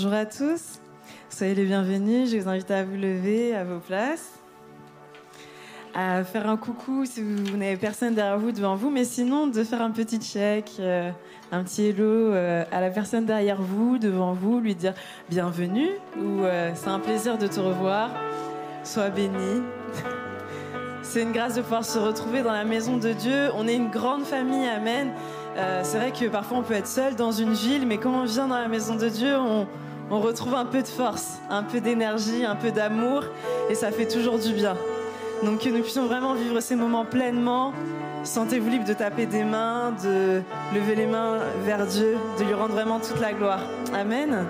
Bonjour à tous, soyez les bienvenus. Je vous invite à vous lever à vos places, à faire un coucou si vous n'avez personne derrière vous, devant vous, mais sinon de faire un petit check, euh, un petit hello euh, à la personne derrière vous, devant vous, lui dire bienvenue ou euh, c'est un plaisir de te revoir, sois béni. C'est une grâce de pouvoir se retrouver dans la maison de Dieu. On est une grande famille, Amen. C'est vrai que parfois on peut être seul dans une ville, mais quand on vient dans la maison de Dieu, on, on retrouve un peu de force, un peu d'énergie, un peu d'amour, et ça fait toujours du bien. Donc que nous puissions vraiment vivre ces moments pleinement. Sentez-vous libre de taper des mains, de lever les mains vers Dieu, de lui rendre vraiment toute la gloire. Amen.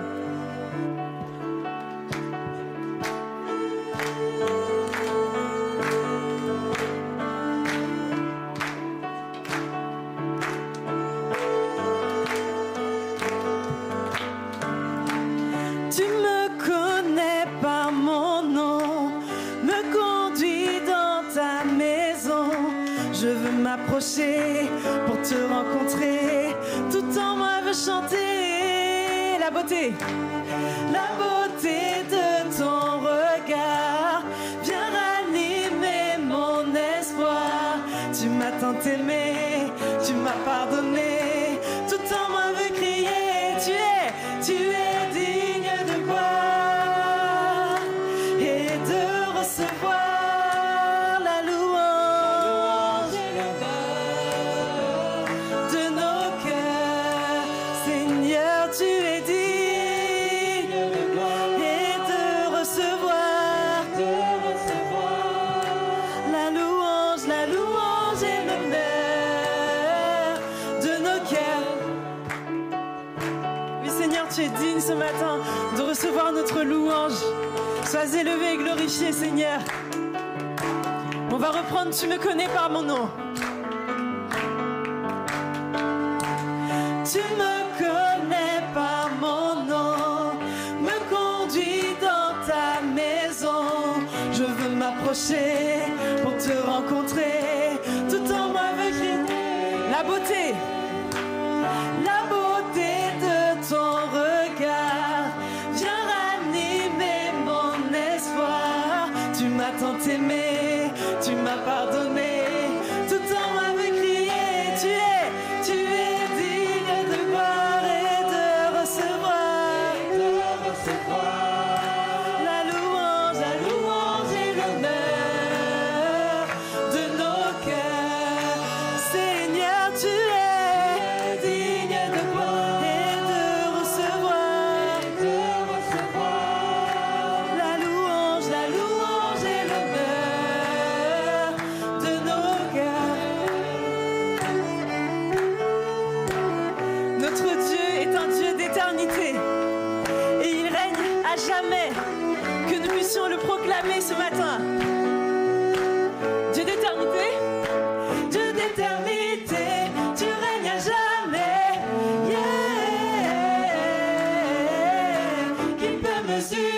Tu me connais par mon nom. Tu me connais par mon nom, me conduis dans ta maison. Je veux m'approcher peut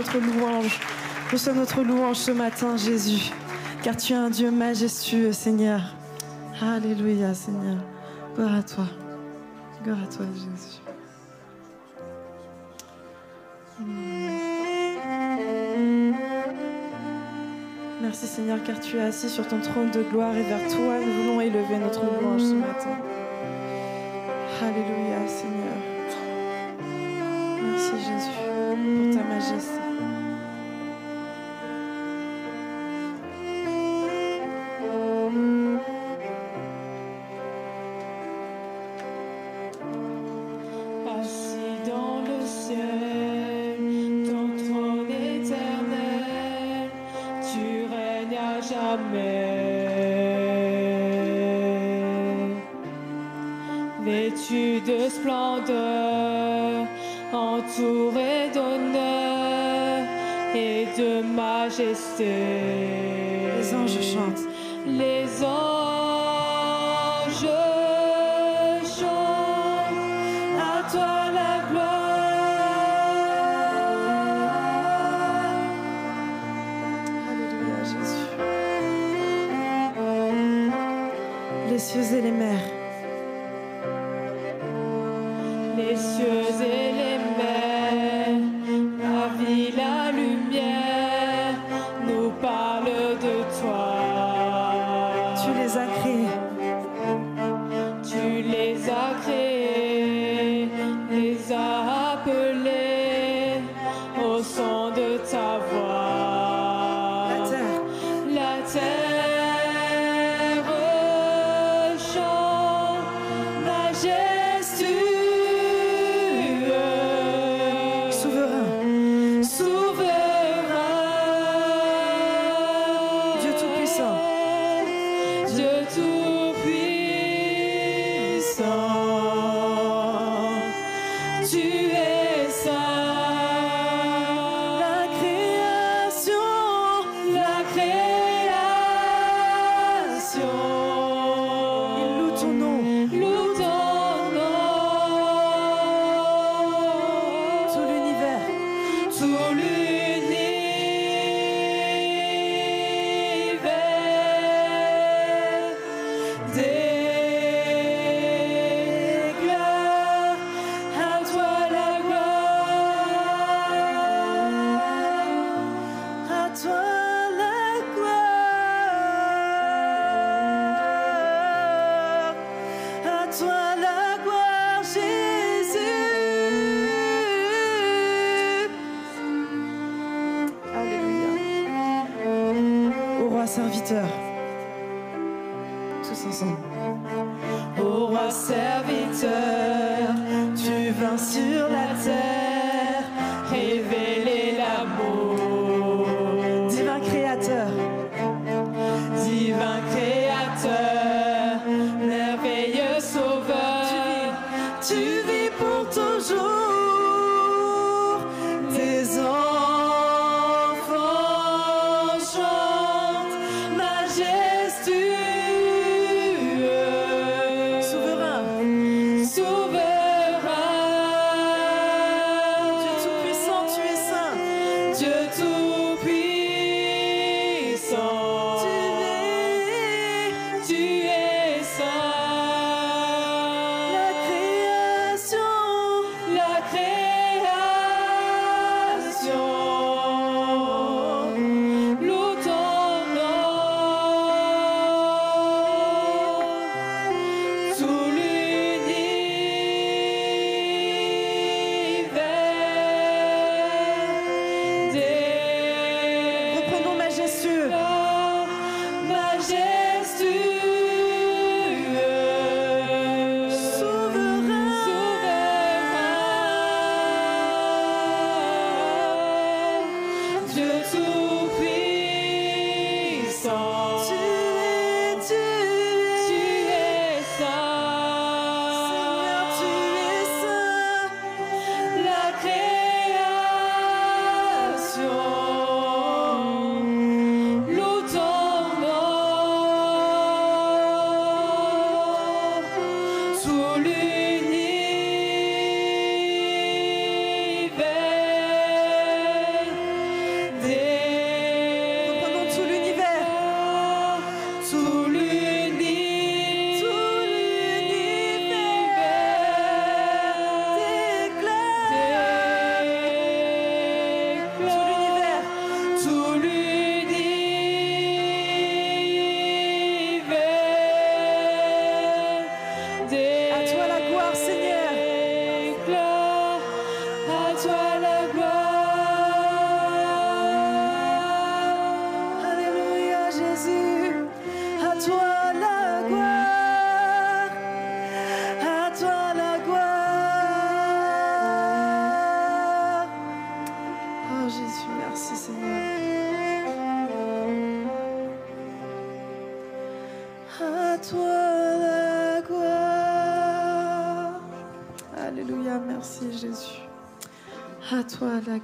notre louange. Reçois notre louange ce matin, Jésus, car tu es un Dieu majestueux, Seigneur. Alléluia, Seigneur. Gloire à toi. Gloire à toi, Jésus. Merci Seigneur car tu es assis sur ton trône de gloire et vers toi nous voulons élever notre louange ce matin. Alléluia Seigneur. jamais. Vêtu de splendeur, entouré d'honneur et de majesté. Les anges chantent. Les anges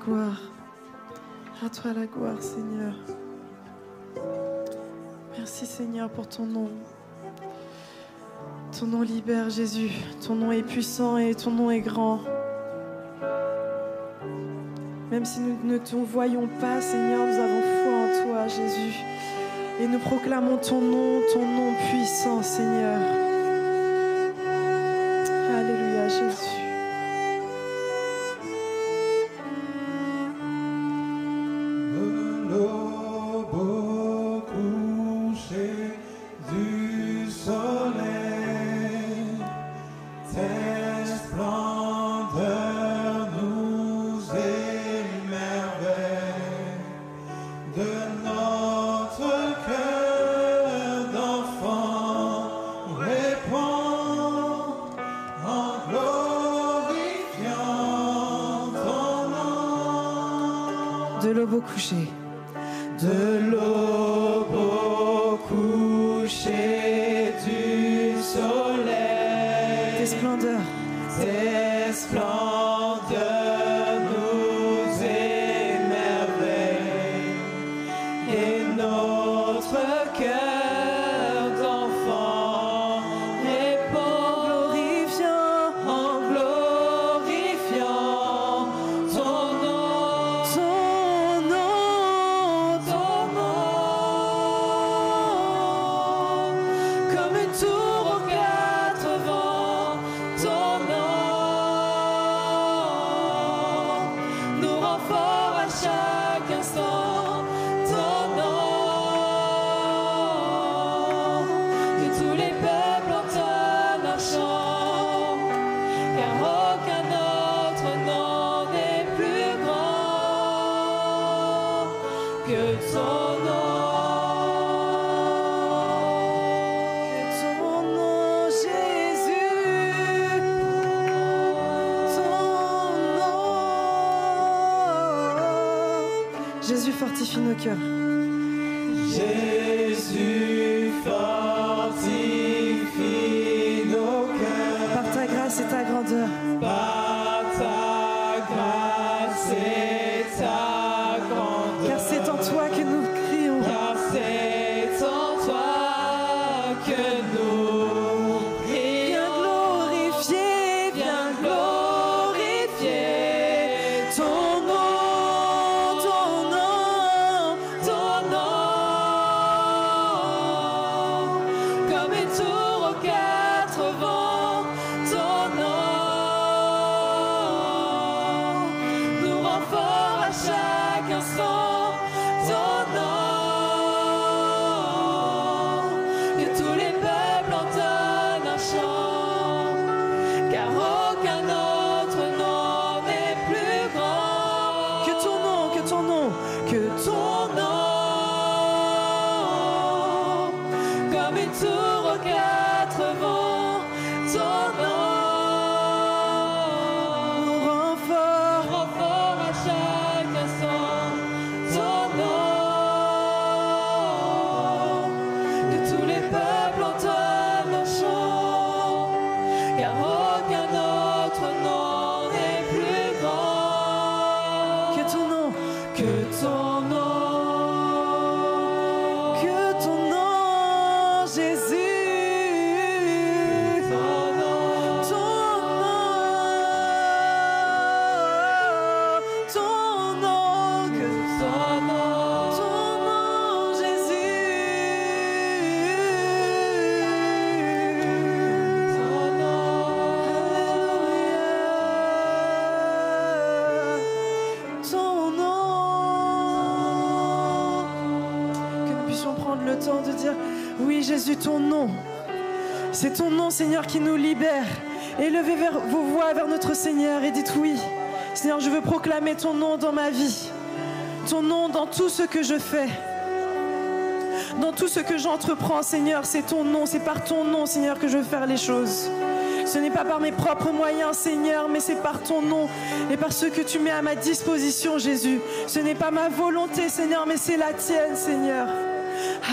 gloire. À toi la gloire, Seigneur. Merci Seigneur pour ton nom. Ton nom libère Jésus. Ton nom est puissant et ton nom est grand. Même si nous ne te voyons pas, Seigneur, nous avons foi en toi, Jésus. Et nous proclamons ton nom, ton nom puissant, Seigneur. Fortifie nos cœurs. Jésus Seigneur, qui nous libère. Élevez vos voix vers notre Seigneur et dites oui. Seigneur, je veux proclamer ton nom dans ma vie. Ton nom dans tout ce que je fais. Dans tout ce que j'entreprends, Seigneur, c'est ton nom. C'est par ton nom, Seigneur, que je veux faire les choses. Ce n'est pas par mes propres moyens, Seigneur, mais c'est par ton nom et par ce que tu mets à ma disposition, Jésus. Ce n'est pas ma volonté, Seigneur, mais c'est la tienne, Seigneur.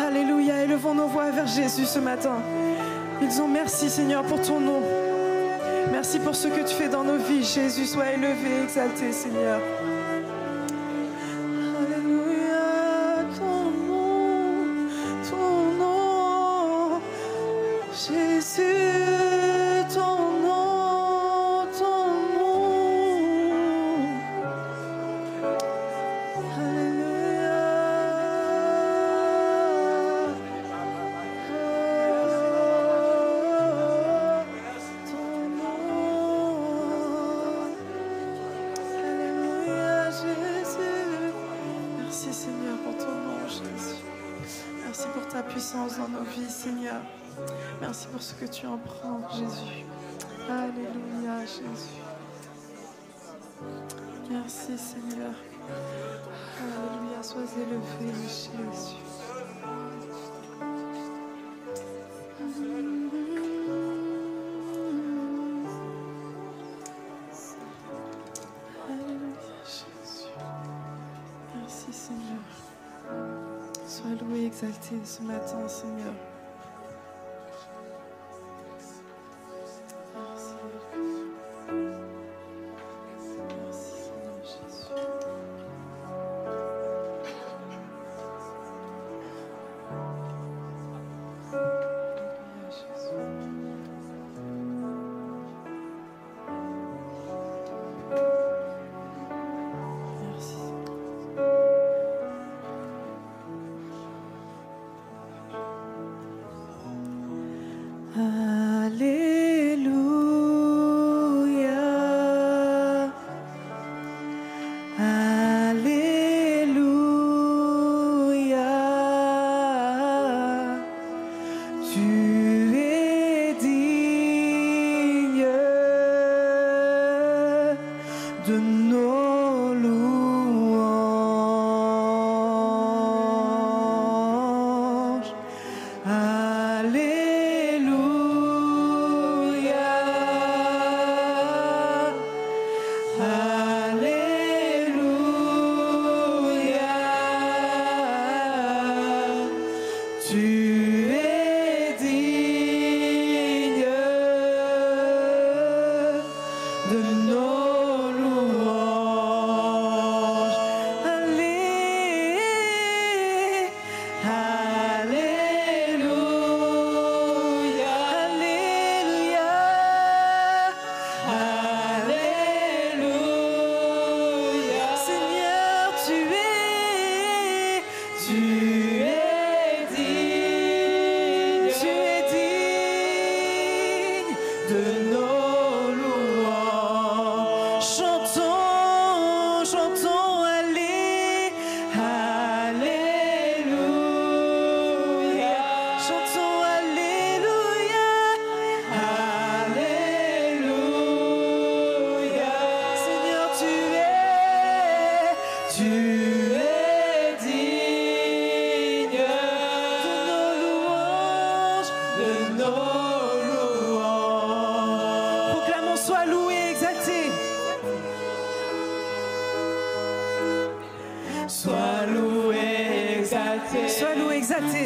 Alléluia. Élevons nos voix vers Jésus ce matin maison. Merci Seigneur pour ton nom. Merci pour ce que tu fais dans nos vies. Jésus, sois élevé, exalté Seigneur. merci pour ce que tu en prends, Jésus. Alléluia, Jésus. Merci, Seigneur. Alléluia, sois élevé, Jésus. Alléluia, Jésus. Merci, Seigneur. Sois loué, exalté ce matin, Seigneur.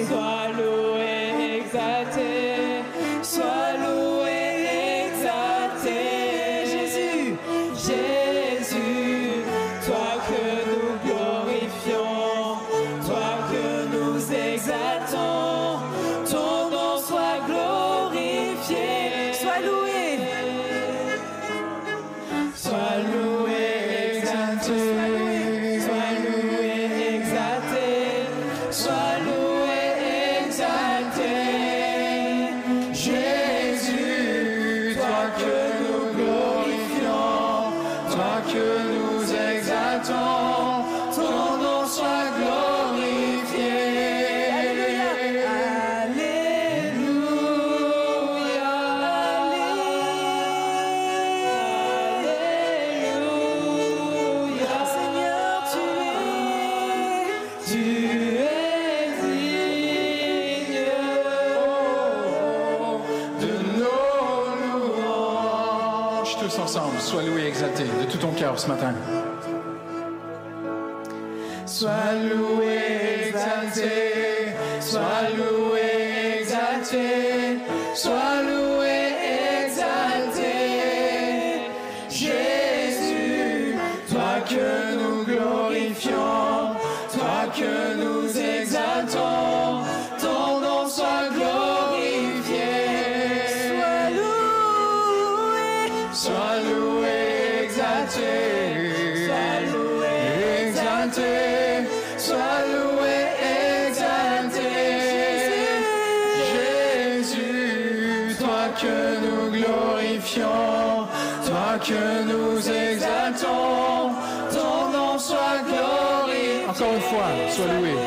Sois loué, exalté. Fois,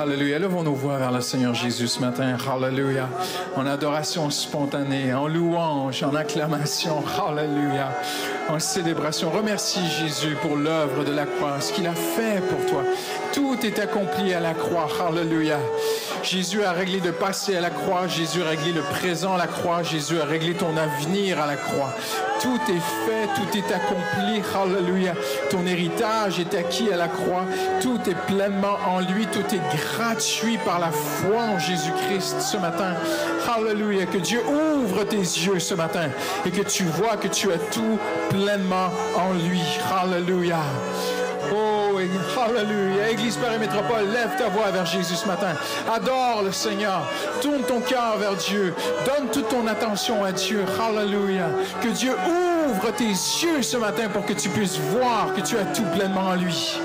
Alléluia. Levons nos voix vers le Seigneur Jésus ce matin. Alléluia. En adoration spontanée, en louange, en acclamation. Alléluia. En célébration. Remercie Jésus pour l'œuvre de la croix, ce qu'il a fait pour toi. Tout est accompli à la croix. Alléluia. Jésus a réglé de passé à la croix. Jésus a réglé le présent à la croix. Jésus a réglé ton avenir à la croix. Tout est fait, tout est accompli. Alléluia. Ton héritage est acquis à la croix. Tout est pleinement en lui. Tout est gratuit par la foi en Jésus-Christ ce matin. Alléluia. Que Dieu ouvre tes yeux ce matin et que tu vois que tu as tout pleinement en lui. Alléluia. Oh, Alléluia. Église Paris Métropole, lève ta voix vers Jésus ce matin. Adore le Seigneur. Tourne ton cœur vers Dieu. Donne toute ton attention à Dieu. Alléluia. Que Dieu ouvre tes yeux ce matin pour que tu puisses voir que tu as tout pleinement en lui.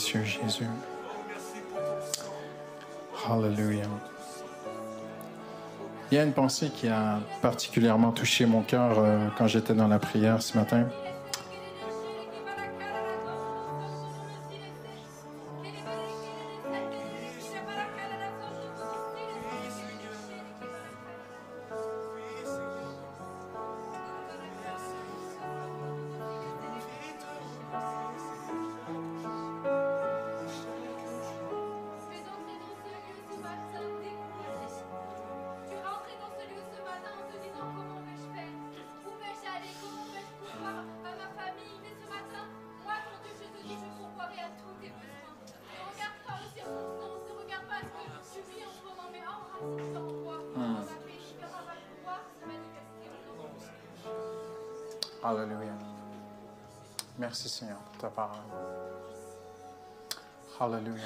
Précieux Jésus. Alléluia. Il y a une pensée qui a particulièrement touché mon cœur euh, quand j'étais dans la prière ce matin. Merci Seigneur pour ta parole. Alléluia.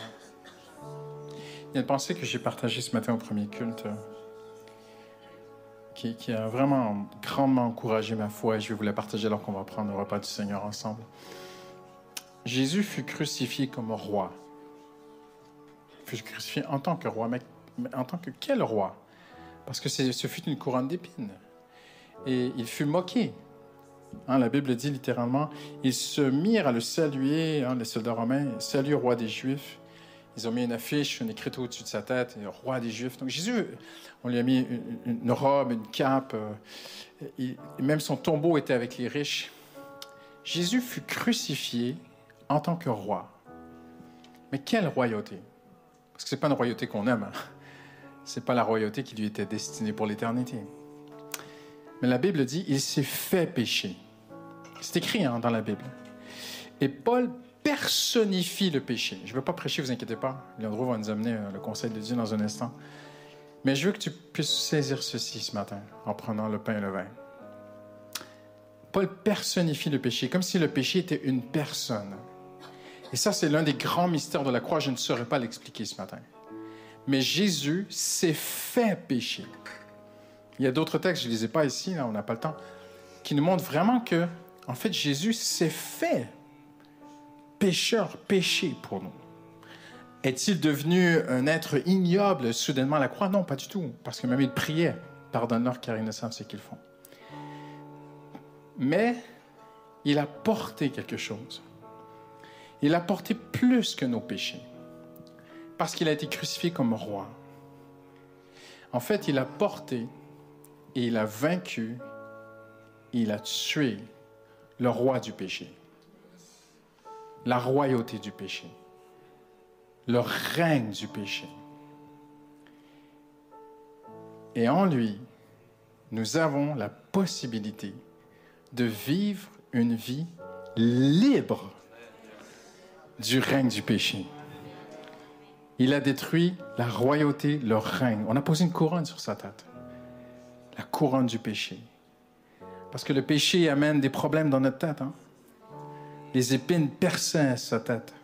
Il y a une pensée que j'ai partagée ce matin au premier culte euh, qui, qui a vraiment grandement encouragé ma foi et je vais vous la partager alors qu'on va prendre le repas du Seigneur ensemble. Jésus fut crucifié comme roi. Il fut crucifié en tant que roi, mais en tant que quel roi? Parce que ce fut une couronne d'épines. Et il fut moqué. Hein, la Bible dit littéralement, ils se mirent à le saluer, hein, les soldats romains, salut roi des Juifs. Ils ont mis une affiche, une écriture au-dessus de sa tête, et roi des Juifs. Donc Jésus, on lui a mis une, robe, une cape, euh, et- même son tombeau était avec les riches. Jésus fut crucifié en tant que roi. Mais quelle royauté? Parce que c'est pas une royauté qu'on aime. hein. C'est pas la royauté qui lui était destinée pour l'éternité. Mais la Bible dit, il s'est fait pécher. C'est écrit hein, dans la Bible. Et Paul personnifie le péché. Je ne veux pas prêcher, vous inquiétez pas. Leandro va nous amener euh, le conseil de Dieu dans un instant. Mais je veux que tu puisses saisir ceci ce matin en prenant le pain et le vin. Paul personnifie le péché, comme si le péché était une personne. Et ça, c'est l'un des grands mystères de la croix. Je ne saurais pas l'expliquer ce matin. Mais Jésus s'est fait pécher. Il y a d'autres textes, je ne les ai pas ici, on n'a pas le temps, qui nous montrent vraiment que, en fait, Jésus s'est fait pécheur, péché pour nous. Est-il devenu un être ignoble soudainement à la croix? Non, pas du tout. Parce que même il priait, pardonne-leur car ils ne savent ce qu'ils font. Mais il a porté quelque chose. Il a porté plus que nos péchés. Parce qu'il a été crucifié comme roi. En fait, il a porté et il a vaincu et il a tué le roi du péché. La royauté du péché. Le règne du péché. Et en lui, nous avons la possibilité de vivre une vie libre du règne du péché. Il a détruit la royauté, le règne. On a posé une couronne sur sa tête. La couronne du péché. Parce que le péché amène des problèmes dans notre tête. hein. Les épines perçaient sa tête.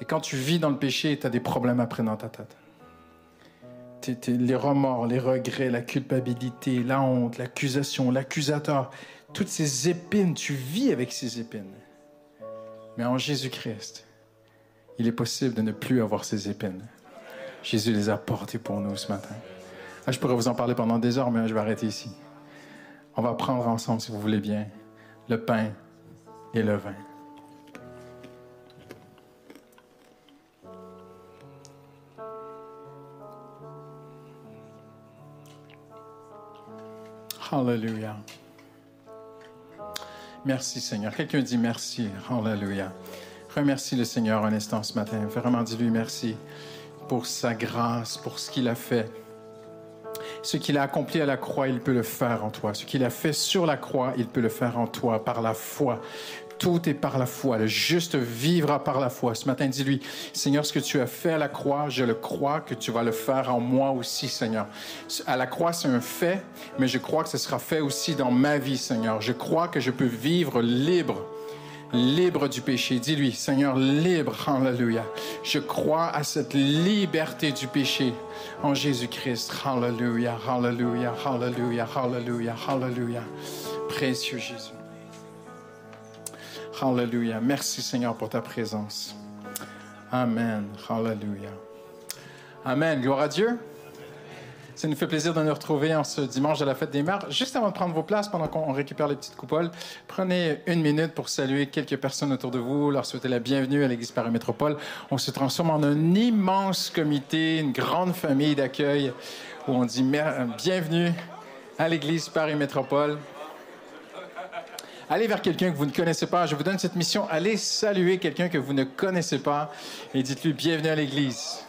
Et quand tu vis dans le péché, tu as des problèmes après dans ta tête. T'es- les remords, les regrets, la culpabilité, la honte, l'accusation, l'accusateur, toutes ces épines, tu vis avec ces épines. Mais en Jésus-Christ, il est possible de ne plus avoir ces épines. Jésus les a portées pour nous ce matin. Ah, je pourrais vous en parler pendant des heures, mais je vais arrêter ici. On va prendre ensemble, si vous voulez bien, le pain et le vin. Hallelujah. Merci Seigneur. Quelqu'un dit merci. Hallelujah. Remercie le Seigneur un instant ce matin. Vraiment dis-lui merci pour sa grâce, pour ce qu'il a fait. Ce qu'il a accompli à la croix, il peut le faire en toi. Ce qu'il a fait sur la croix, il peut le faire en toi par la foi. Tout est par la foi. Le juste vivra par la foi. Ce matin, dis-lui, Seigneur, ce que tu as fait à la croix, je le crois que tu vas le faire en moi aussi, Seigneur. À la croix, c'est un fait, mais je crois que ce sera fait aussi dans ma vie, Seigneur. Je crois que je peux vivre libre libre du péché. Dis-lui, Seigneur, libre, alléluia. Je crois à cette liberté du péché en Jésus-Christ. Alléluia, alléluia, alléluia, alléluia, alléluia. Précieux Jésus. Alléluia. Merci Seigneur pour ta présence. Amen. Alléluia. Amen. Gloire à Dieu. Ça nous fait plaisir de nous retrouver en ce dimanche de la fête des mères. Juste avant de prendre vos places, pendant qu'on récupère les petites coupoles, prenez une minute pour saluer quelques personnes autour de vous, leur souhaiter la bienvenue à l'Église Paris Métropole. On se transforme en un immense comité, une grande famille d'accueil où on dit mer- bienvenue à l'Église Paris Métropole. Allez vers quelqu'un que vous ne connaissez pas. Je vous donne cette mission. Allez saluer quelqu'un que vous ne connaissez pas et dites-lui bienvenue à l'Église.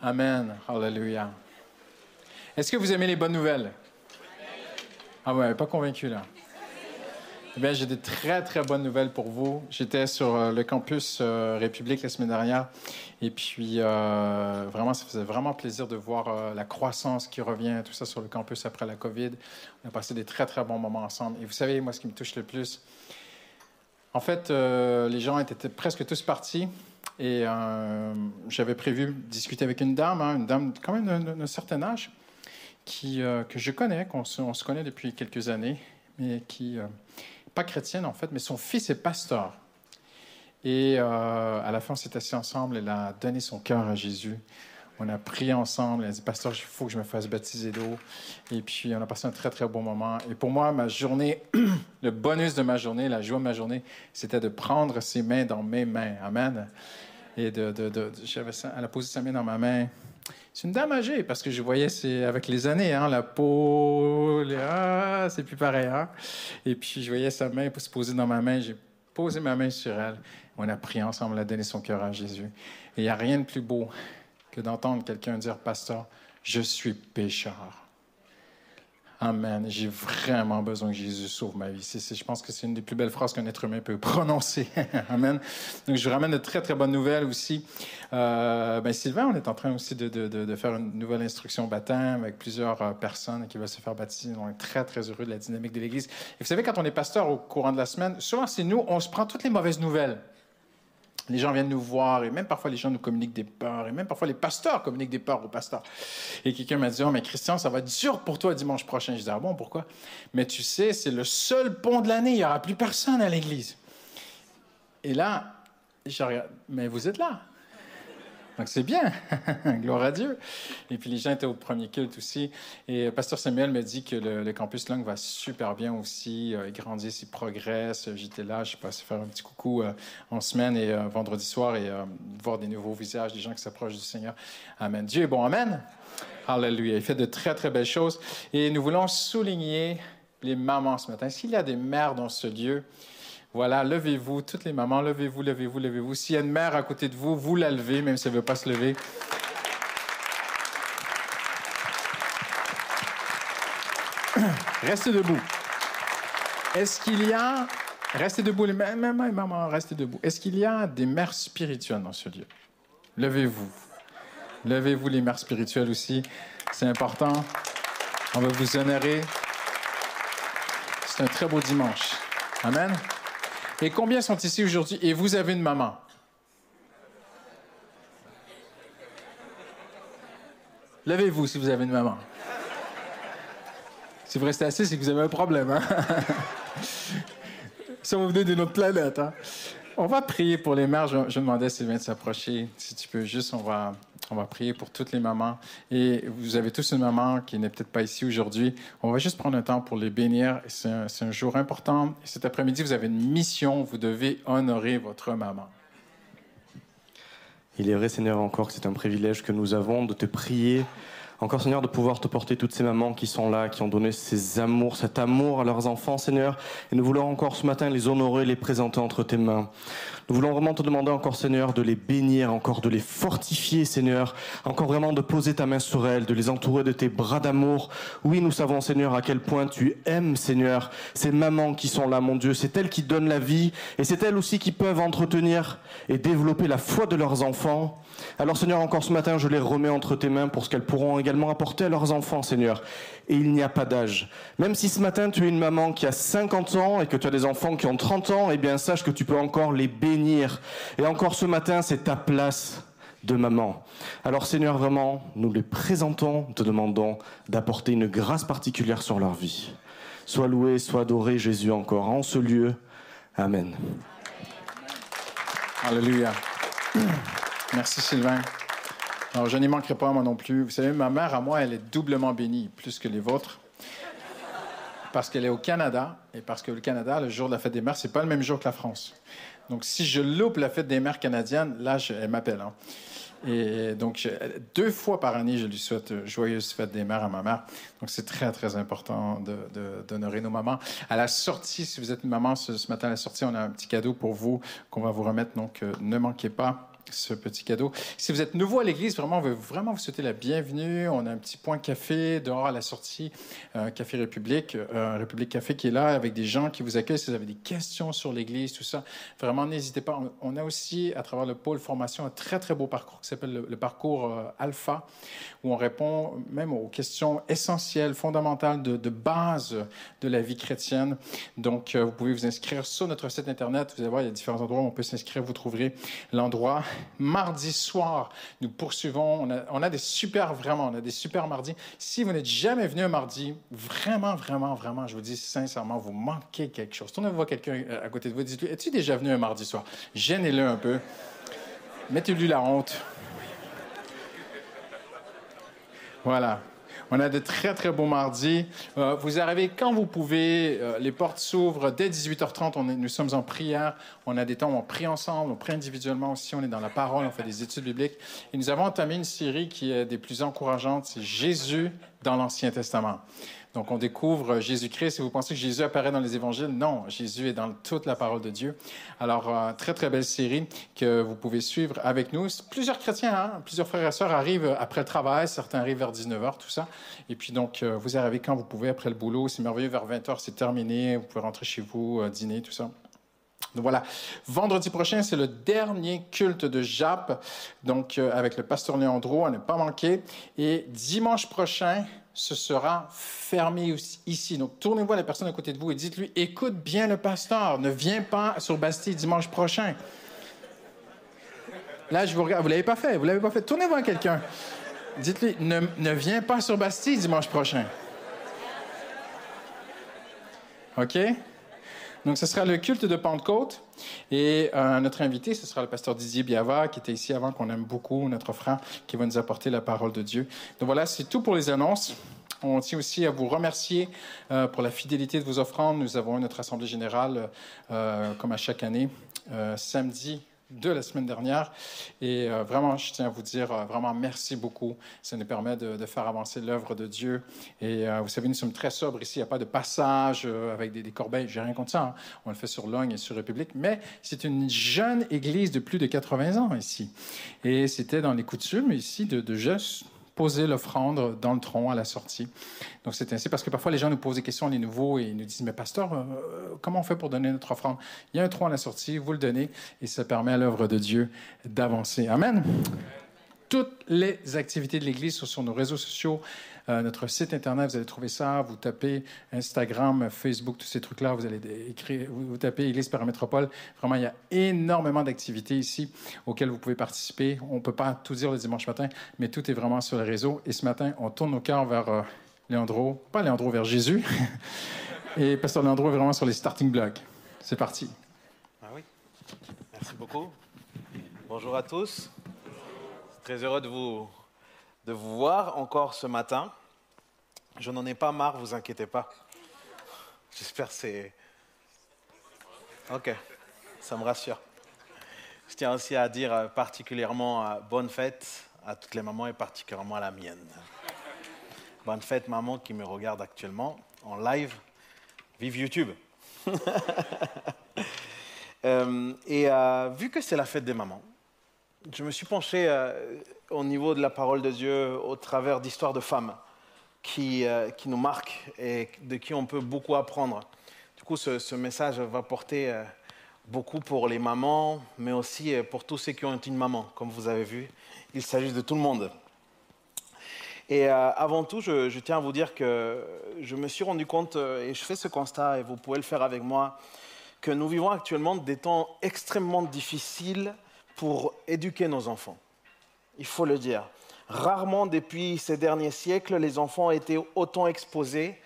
Amen. Hallelujah. Est-ce que vous aimez les bonnes nouvelles? Ah ouais, pas convaincu là. Eh bien, j'ai des très, très bonnes nouvelles pour vous. J'étais sur euh, le campus euh, République la semaine dernière. Et puis, euh, vraiment, ça faisait vraiment plaisir de voir la croissance qui revient, tout ça sur le campus après la COVID. On a passé des très, très bons moments ensemble. Et vous savez, moi, ce qui me touche le plus, en fait, les gens étaient presque tous partis. Et euh, j'avais prévu discuter avec une dame, hein, une dame quand même d'un- d'un certain âge, qui, euh, que je connais, qu'on se, on se connaît depuis quelques années, mais qui, euh, pas chrétienne en fait, mais son fils est pasteur. Et euh, à la fin, on s'est assis ensemble, elle a donné son cœur à Jésus. On a prié ensemble, elle a dit, Pasteur, il faut que je me fasse baptiser d'eau. Et puis, on a passé un très, très bon moment. Et pour moi, ma journée, le bonus de ma journée, la joie de ma journée, c'était de prendre ses mains dans mes mains. Amen. Et de, de, de- elle a posé sa main dans ma main. C'est une dame âgée, parce que je voyais, c'est avec les années, hein, la peau, les- ah, c'est plus pareil. Hein? Et puis, je voyais sa main se poser dans ma main. J'ai posé ma main sur elle. On a prié ensemble, elle a donné son cœur à Jésus. Et il n'y a rien de plus beau que d'entendre quelqu'un dire, Pasteur, je suis pécheur. Amen. J'ai vraiment besoin que Jésus sauve ma vie. Je pense que c'est une des plus belles phrases qu'un être humain peut prononcer. Amen. Donc, je vous ramène de très, très bonnes nouvelles aussi. Euh, ben, Sylvain, on est en train aussi de, de- de- de faire une nouvelle instruction baptême avec plusieurs euh, personnes qui veulent se faire baptiser. On est très, très heureux de la dynamique de l'Église. Et vous savez, quand on est pasteur au courant de la semaine, souvent, c'est nous, on se prend toutes les mauvaises nouvelles. Les gens viennent nous voir et même parfois les gens nous communiquent des peurs et même parfois les pasteurs communiquent des peurs aux pasteurs. Et quelqu'un m'a dit, oh mais Christian, ça va être dur pour toi dimanche prochain. Je dis, ah bon, pourquoi? Mais tu sais, c'est le seul pont de l'année, il n'y aura plus personne à l'église. Et là, je regarde, mais vous êtes là. Donc c'est bien, gloire à Dieu. Et puis les gens étaient au premier culte aussi. Et euh, Pasteur Samuel me dit que le, campus Long va super bien aussi. Euh, il grandit, il progresse. J'étais là, je suis passé faire un petit coucou euh, en semaine et vendredi soir et voir des nouveaux visages, des gens qui s'approchent du Seigneur. Amen. Dieu est bon, Amen. Alléluia. Il fait de très, très belles choses. Et nous voulons souligner les mamans ce matin. S'il y a des mères dans ce lieu, voilà, levez-vous, toutes les mamans, levez-vous, levez-vous, levez-vous. S'il y a une mère à côté de vous, vous la levez, même si elle ne veut pas se lever. Restez debout. Est-ce qu'il y a... Restez debout, les mamans, maman et maman, restez debout. Est-ce qu'il y a des mères spirituelles dans ce lieu? Levez-vous. Levez-vous, les mères spirituelles aussi. C'est important. On va vous honorer. C'est un très beau dimanche. Amen. Et combien sont ici aujourd'hui? Et vous avez une maman? Levez-vous si vous avez une maman. Si vous restez assis, c'est que vous avez un problème. Hein? si vous venez d'une autre planète. Hein? On va prier pour les mères. Je, je demandais à Sylvain de s'approcher. Si tu peux juste, on va, on va prier pour toutes les mamans. Et vous avez tous une maman qui n'est peut-être pas ici aujourd'hui. On va juste prendre un temps pour les bénir. C'est un, jour important. Et cet après-midi, vous avez une mission. Vous devez honorer votre maman. Il est vrai, Seigneur, encore que c'est un privilège que nous avons de te prier. Encore, Seigneur, de pouvoir te porter toutes ces mamans qui sont là, qui ont donné ces amours, cet amour à leurs enfants, Seigneur. Et nous voulons encore ce matin les honorer, les présenter entre tes mains. Nous voulons vraiment te demander encore, Seigneur, de les bénir, encore de les fortifier, Seigneur. Encore vraiment de poser ta main sur elles, de les entourer de tes bras d'amour. Oui, nous savons, Seigneur, à quel point tu aimes, Seigneur, ces mamans qui sont là, mon Dieu. C'est elles qui donnent la vie et c'est elles aussi qui peuvent entretenir et développer la foi de leurs enfants. Alors, Seigneur, encore ce matin, je les remets entre tes mains pour ce qu'elles pourront également apporter à leurs enfants, Seigneur. Et il n'y a pas d'âge. Même si ce matin, tu es une maman qui a 50 ans et que tu as des enfants qui ont 30 ans, eh bien, sache que tu peux encore les bénir. Et encore ce matin, c'est ta place de maman. Alors Seigneur, vraiment, nous les présentons, te demandons d'apporter une grâce particulière sur leur vie. Sois loué, sois adoré Jésus encore en ce lieu. Amen. Alléluia. Merci Sylvain. Alors, je n'y manquerai pas, moi non plus. Vous savez, ma mère, à moi, elle est doublement bénie, plus que les vôtres. Parce qu'elle est au Canada, et parce que le Canada, le jour de la fête des mères, c'est pas le même jour que la France. Donc, si je loupe la fête des mères canadienne, là, je- elle m'appelle. hein. Et donc, deux fois par année, je lui souhaite joyeuse fête des mères à ma mère. Donc, c'est très, très important d'honorer nos mamans. À la sortie, si vous êtes une maman, ce, ce matin à la sortie, on a un petit cadeau pour vous qu'on va vous remettre. Donc, euh, ne manquez pas. Ce petit cadeau. Si vous êtes nouveau à l'église, vraiment, on veut vraiment vous souhaiter la bienvenue. On a un petit point café dehors à la sortie, euh, Café République, euh, République Café qui est là avec des gens qui vous accueillent. Si vous avez des questions sur l'église, tout ça, vraiment, n'hésitez pas. On, a aussi, à travers le pôle formation, un très, très beau parcours qui s'appelle le, parcours euh, Alpha, où on répond même aux questions essentielles, fondamentales, de, de base de la vie chrétienne. Donc, euh, vous pouvez vous inscrire sur notre site Internet. Vous allez voir, il y a différents endroits où on peut s'inscrire. Vous trouverez l'endroit. Mardi soir, nous poursuivons. On a, des super, vraiment, on a des super mardis. Si vous n'êtes jamais venu un mardi, vraiment, vraiment, vraiment, je vous dis sincèrement, vous manquez quelque chose. Tournez-vous voir quelqu'un euh, à côté de vous. Dites-lui, es-tu déjà venu un mardi soir? Gênez-le un peu. Mettez-lui la honte. Voilà. On a de très, très beaux mardis. Euh, vous arrivez quand vous pouvez. Euh, les portes s'ouvrent dès 18h30. On est- nous sommes en prière. On a des temps où on prie ensemble, on prie individuellement aussi. On est dans la parole, on fait des études bibliques. Et nous avons entamé une série qui est des plus encourageantes. C'est Jésus dans l'Ancien Testament. Donc, on découvre Jésus-Christ. Si vous pensez que Jésus apparaît dans les évangiles, non, Jésus est dans toute la parole de Dieu. Alors, euh, très, très belle série que vous pouvez suivre avec nous. Plusieurs chrétiens, hein, plusieurs frères et sœurs arrivent après le travail. Certains arrivent vers 19h, tout ça. Et puis, donc, euh, vous arrivez quand vous pouvez après le boulot. C'est merveilleux. Vers 20h, c'est terminé. Vous pouvez rentrer chez vous, euh, dîner, tout ça. Donc voilà. Vendredi prochain, c'est le dernier culte de Jap, donc euh, avec le pasteur Léandro, à ne pas manquer. Et dimanche prochain, ce sera fermé ici. Donc tournez-vous à la personne à côté de vous et dites-lui, écoute bien le pasteur, ne viens pas sur Bastille dimanche prochain. Là, je vous regarde, vous l'avez pas fait, vous l'avez pas fait. Tournez-vous à quelqu'un. Dites-lui, ne, ne viens pas sur Bastille dimanche prochain. OK? Donc, ce sera le culte de Pentecôte. Et euh, notre invité, ce sera le pasteur Didier Biava, qui était ici avant, qu'on aime beaucoup, notre frère, qui va nous apporter la parole de Dieu. Donc voilà, c'est tout pour les annonces. On tient aussi à vous remercier euh, pour la fidélité de vos offrandes. Nous avons notre assemblée générale, euh, comme à chaque année, samedi de la semaine dernière. Et euh, vraiment, je tiens à vous dire euh, vraiment merci beaucoup. Ça nous permet de, de faire avancer l'œuvre de Dieu. Et euh, vous savez, nous sommes très sobres ici. Il n'y a pas de passage avec des, corbeilles. J'ai rien contre ça. hein. On le fait sur Logne et sur République. Mais c'est une jeune église de plus de 80 ans ici. Et c'était dans les coutumes ici de, de poser l'offrande dans le tronc à la sortie. Donc c'est ainsi parce que parfois les gens nous posent des questions, les nouveaux, et ils nous disent Mais pasteur, euh, comment on fait pour donner notre offrande? Il y a un tronc à la sortie, vous le donnez, et ça permet à l'œuvre de Dieu d'avancer. Amen. Toutes les activités de l'Église sont sur nos réseaux sociaux, euh, notre site Internet, vous allez trouver ça. Vous tapez Instagram, Facebook, tous ces trucs-là, vous allez écrire, vous, tapez Église Paramétropole. Vraiment, il y a énormément d'activités ici auxquelles vous pouvez participer. On ne peut pas tout dire le dimanche matin, mais tout est vraiment sur les réseaux. Et ce matin, on tourne nos cœurs vers euh, Léandro, pas Léandro, vers Jésus. Et Pasteur Léandro est vraiment sur les starting blocks. C'est parti. Ah oui, merci beaucoup. Bonjour à tous. Très heureux de vous, de vous voir encore ce matin. Je n'en ai pas marre, vous inquiétez pas. J'espère que c'est... Ok, ça me rassure. Je tiens aussi à dire euh, particulièrement bonne fête à toutes les mamans et particulièrement à la mienne. Bonne fête maman qui me regarde actuellement en live. Vive YouTube. Euh, et euh, vu que c'est la fête des mamans, je me suis penché euh, au niveau de la parole de Dieu au travers d'histoires de femmes qui, euh, qui nous marquent et de qui on peut beaucoup apprendre. Du coup, ce, message va porter euh, beaucoup pour les mamans, mais aussi pour tous ceux qui ont une maman. Comme vous avez vu, il s'agit de tout le monde. Et avant tout, je, je tiens à vous dire que je me suis rendu compte, et je fais ce constat, et vous pouvez le faire avec moi, que nous vivons actuellement des temps extrêmement difficiles pour éduquer nos enfants. Il faut le dire. Rarement depuis ces derniers siècles, les enfants été autant exposés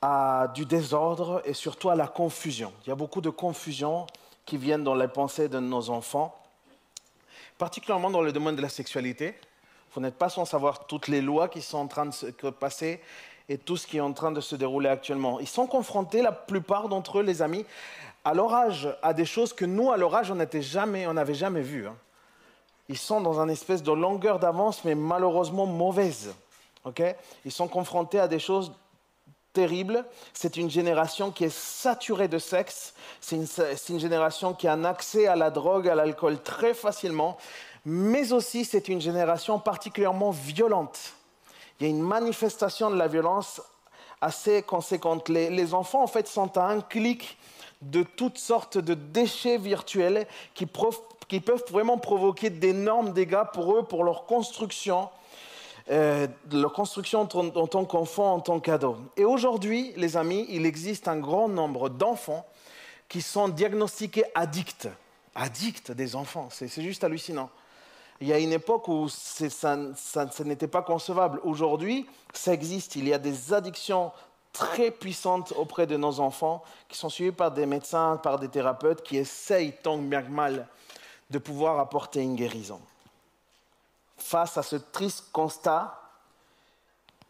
à du désordre et surtout à la confusion. Il y a beaucoup de confusion qui viennent dans les pensées de nos enfants, particulièrement dans le domaine de la sexualité. Vous n'êtes pas sans savoir toutes les lois qui sont en train de se passer et tout ce qui est en train de se dérouler actuellement. Ils sont confrontés, la plupart d'entre eux, les amis, à leur âge, à des choses que nous, à leur âge, on n'avait jamais, jamais vues. hein. Ils sont dans une espèce de longueur d'avance, mais malheureusement mauvaise. ok? Ils sont confrontés à des choses terrible. C'est une génération qui est saturée de sexe. C'est une, génération qui a un accès à la drogue, à l'alcool très facilement. Mais aussi, c'est une génération particulièrement violente. Il y a une manifestation de la violence assez conséquente. Les enfants, en fait, sont à un clic de toutes sortes de déchets virtuels qui, peuvent vraiment provoquer d'énormes dégâts pour eux, pour leur construction, euh, leur construction en, tant- en tant qu'enfant, en tant qu'ado. Et aujourd'hui, les amis, il existe un grand nombre d'enfants qui sont diagnostiqués addicts. Addicts des enfants, c'est juste hallucinant. Il y a une époque où ça n'était pas concevable. Aujourd'hui, ça existe. Il y a des addictions très puissantes auprès de nos enfants qui sont suivies par des médecins, par des thérapeutes qui essayent tant bien que mal de pouvoir apporter une guérison. Face à ce triste constat,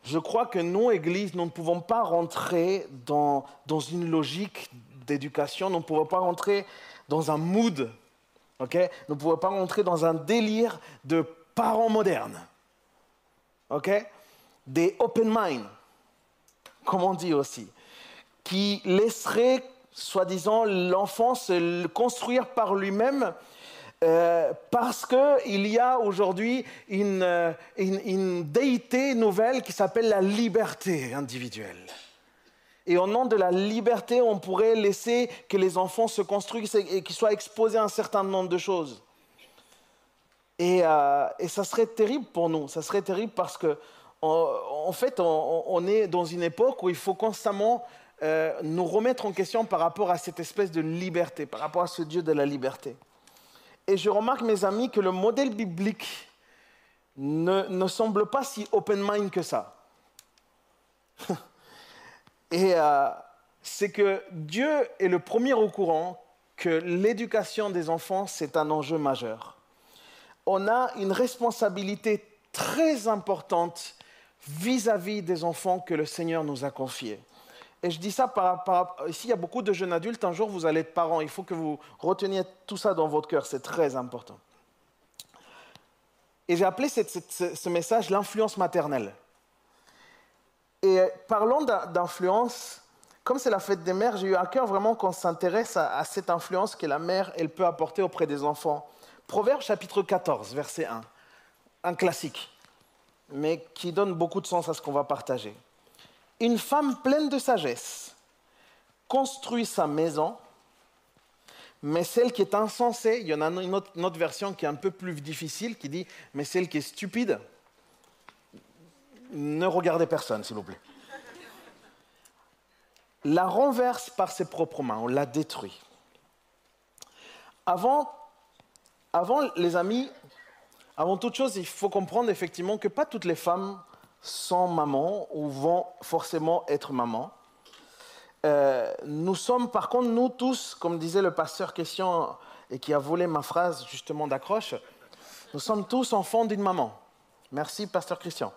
je crois que nous, Église, nous ne pouvons pas rentrer dans, dans une logique d'éducation, nous ne pouvons pas rentrer dans un mood, ok? Nous ne pouvons pas rentrer dans un délire de parents modernes, ok? Des open mind, comme on dit aussi, qui laisseraient, soi-disant, l'enfant se construire par lui-même euh, parce qu'il y a aujourd'hui une, euh, une- une déité nouvelle qui s'appelle la liberté individuelle. Et au nom de la liberté, on pourrait laisser que les enfants se construisent et et qu'ils soient exposés à un certain nombre de choses. Et, euh, et ça serait terrible pour nous. Ça serait terrible parce que, en, fait, on, est dans une époque où il faut constamment euh, nous remettre en question par rapport à cette espèce de liberté, par rapport à ce Dieu de la liberté. Et je remarque, mes amis, que le modèle biblique ne, ne semble pas si open mind que ça. Et euh, c'est que Dieu est le premier au courant que l'éducation des enfants, c'est un enjeu majeur. On a une responsabilité très importante vis-à-vis des enfants que le Seigneur nous a confiés. Et je dis ça par, par- ici, il y a beaucoup de jeunes adultes. Un jour, vous allez être parents. Il faut que vous reteniez tout ça dans votre cœur. C'est très important. Et j'ai appelé ce, message l'influence maternelle. Et parlons d'in- d'influence, comme c'est la fête des mères, j'ai eu à cœur vraiment qu'on s'intéresse à, à cette influence que la mère elle peut apporter auprès des enfants. Proverbe chapitre 14, verset 1, un classique, mais qui donne beaucoup de sens à ce qu'on va partager. Une femme pleine de sagesse construit sa maison, mais celle qui est insensée, il y en a une autre, version qui est un peu plus difficile, qui dit, mais celle qui est stupide, ne regardez personne, s'il vous plaît. La renverse par ses propres mains, on la détruit. Avant, avant, les amis, avant toute chose, il faut comprendre effectivement que pas toutes les femmes sont mamans ou vont forcément être mamans. Euh, nous sommes, par contre, nous tous, comme disait le pasteur Question et qui a volé ma phrase justement d'accroche, nous sommes tous enfants d'une maman. Merci, pasteur Christian.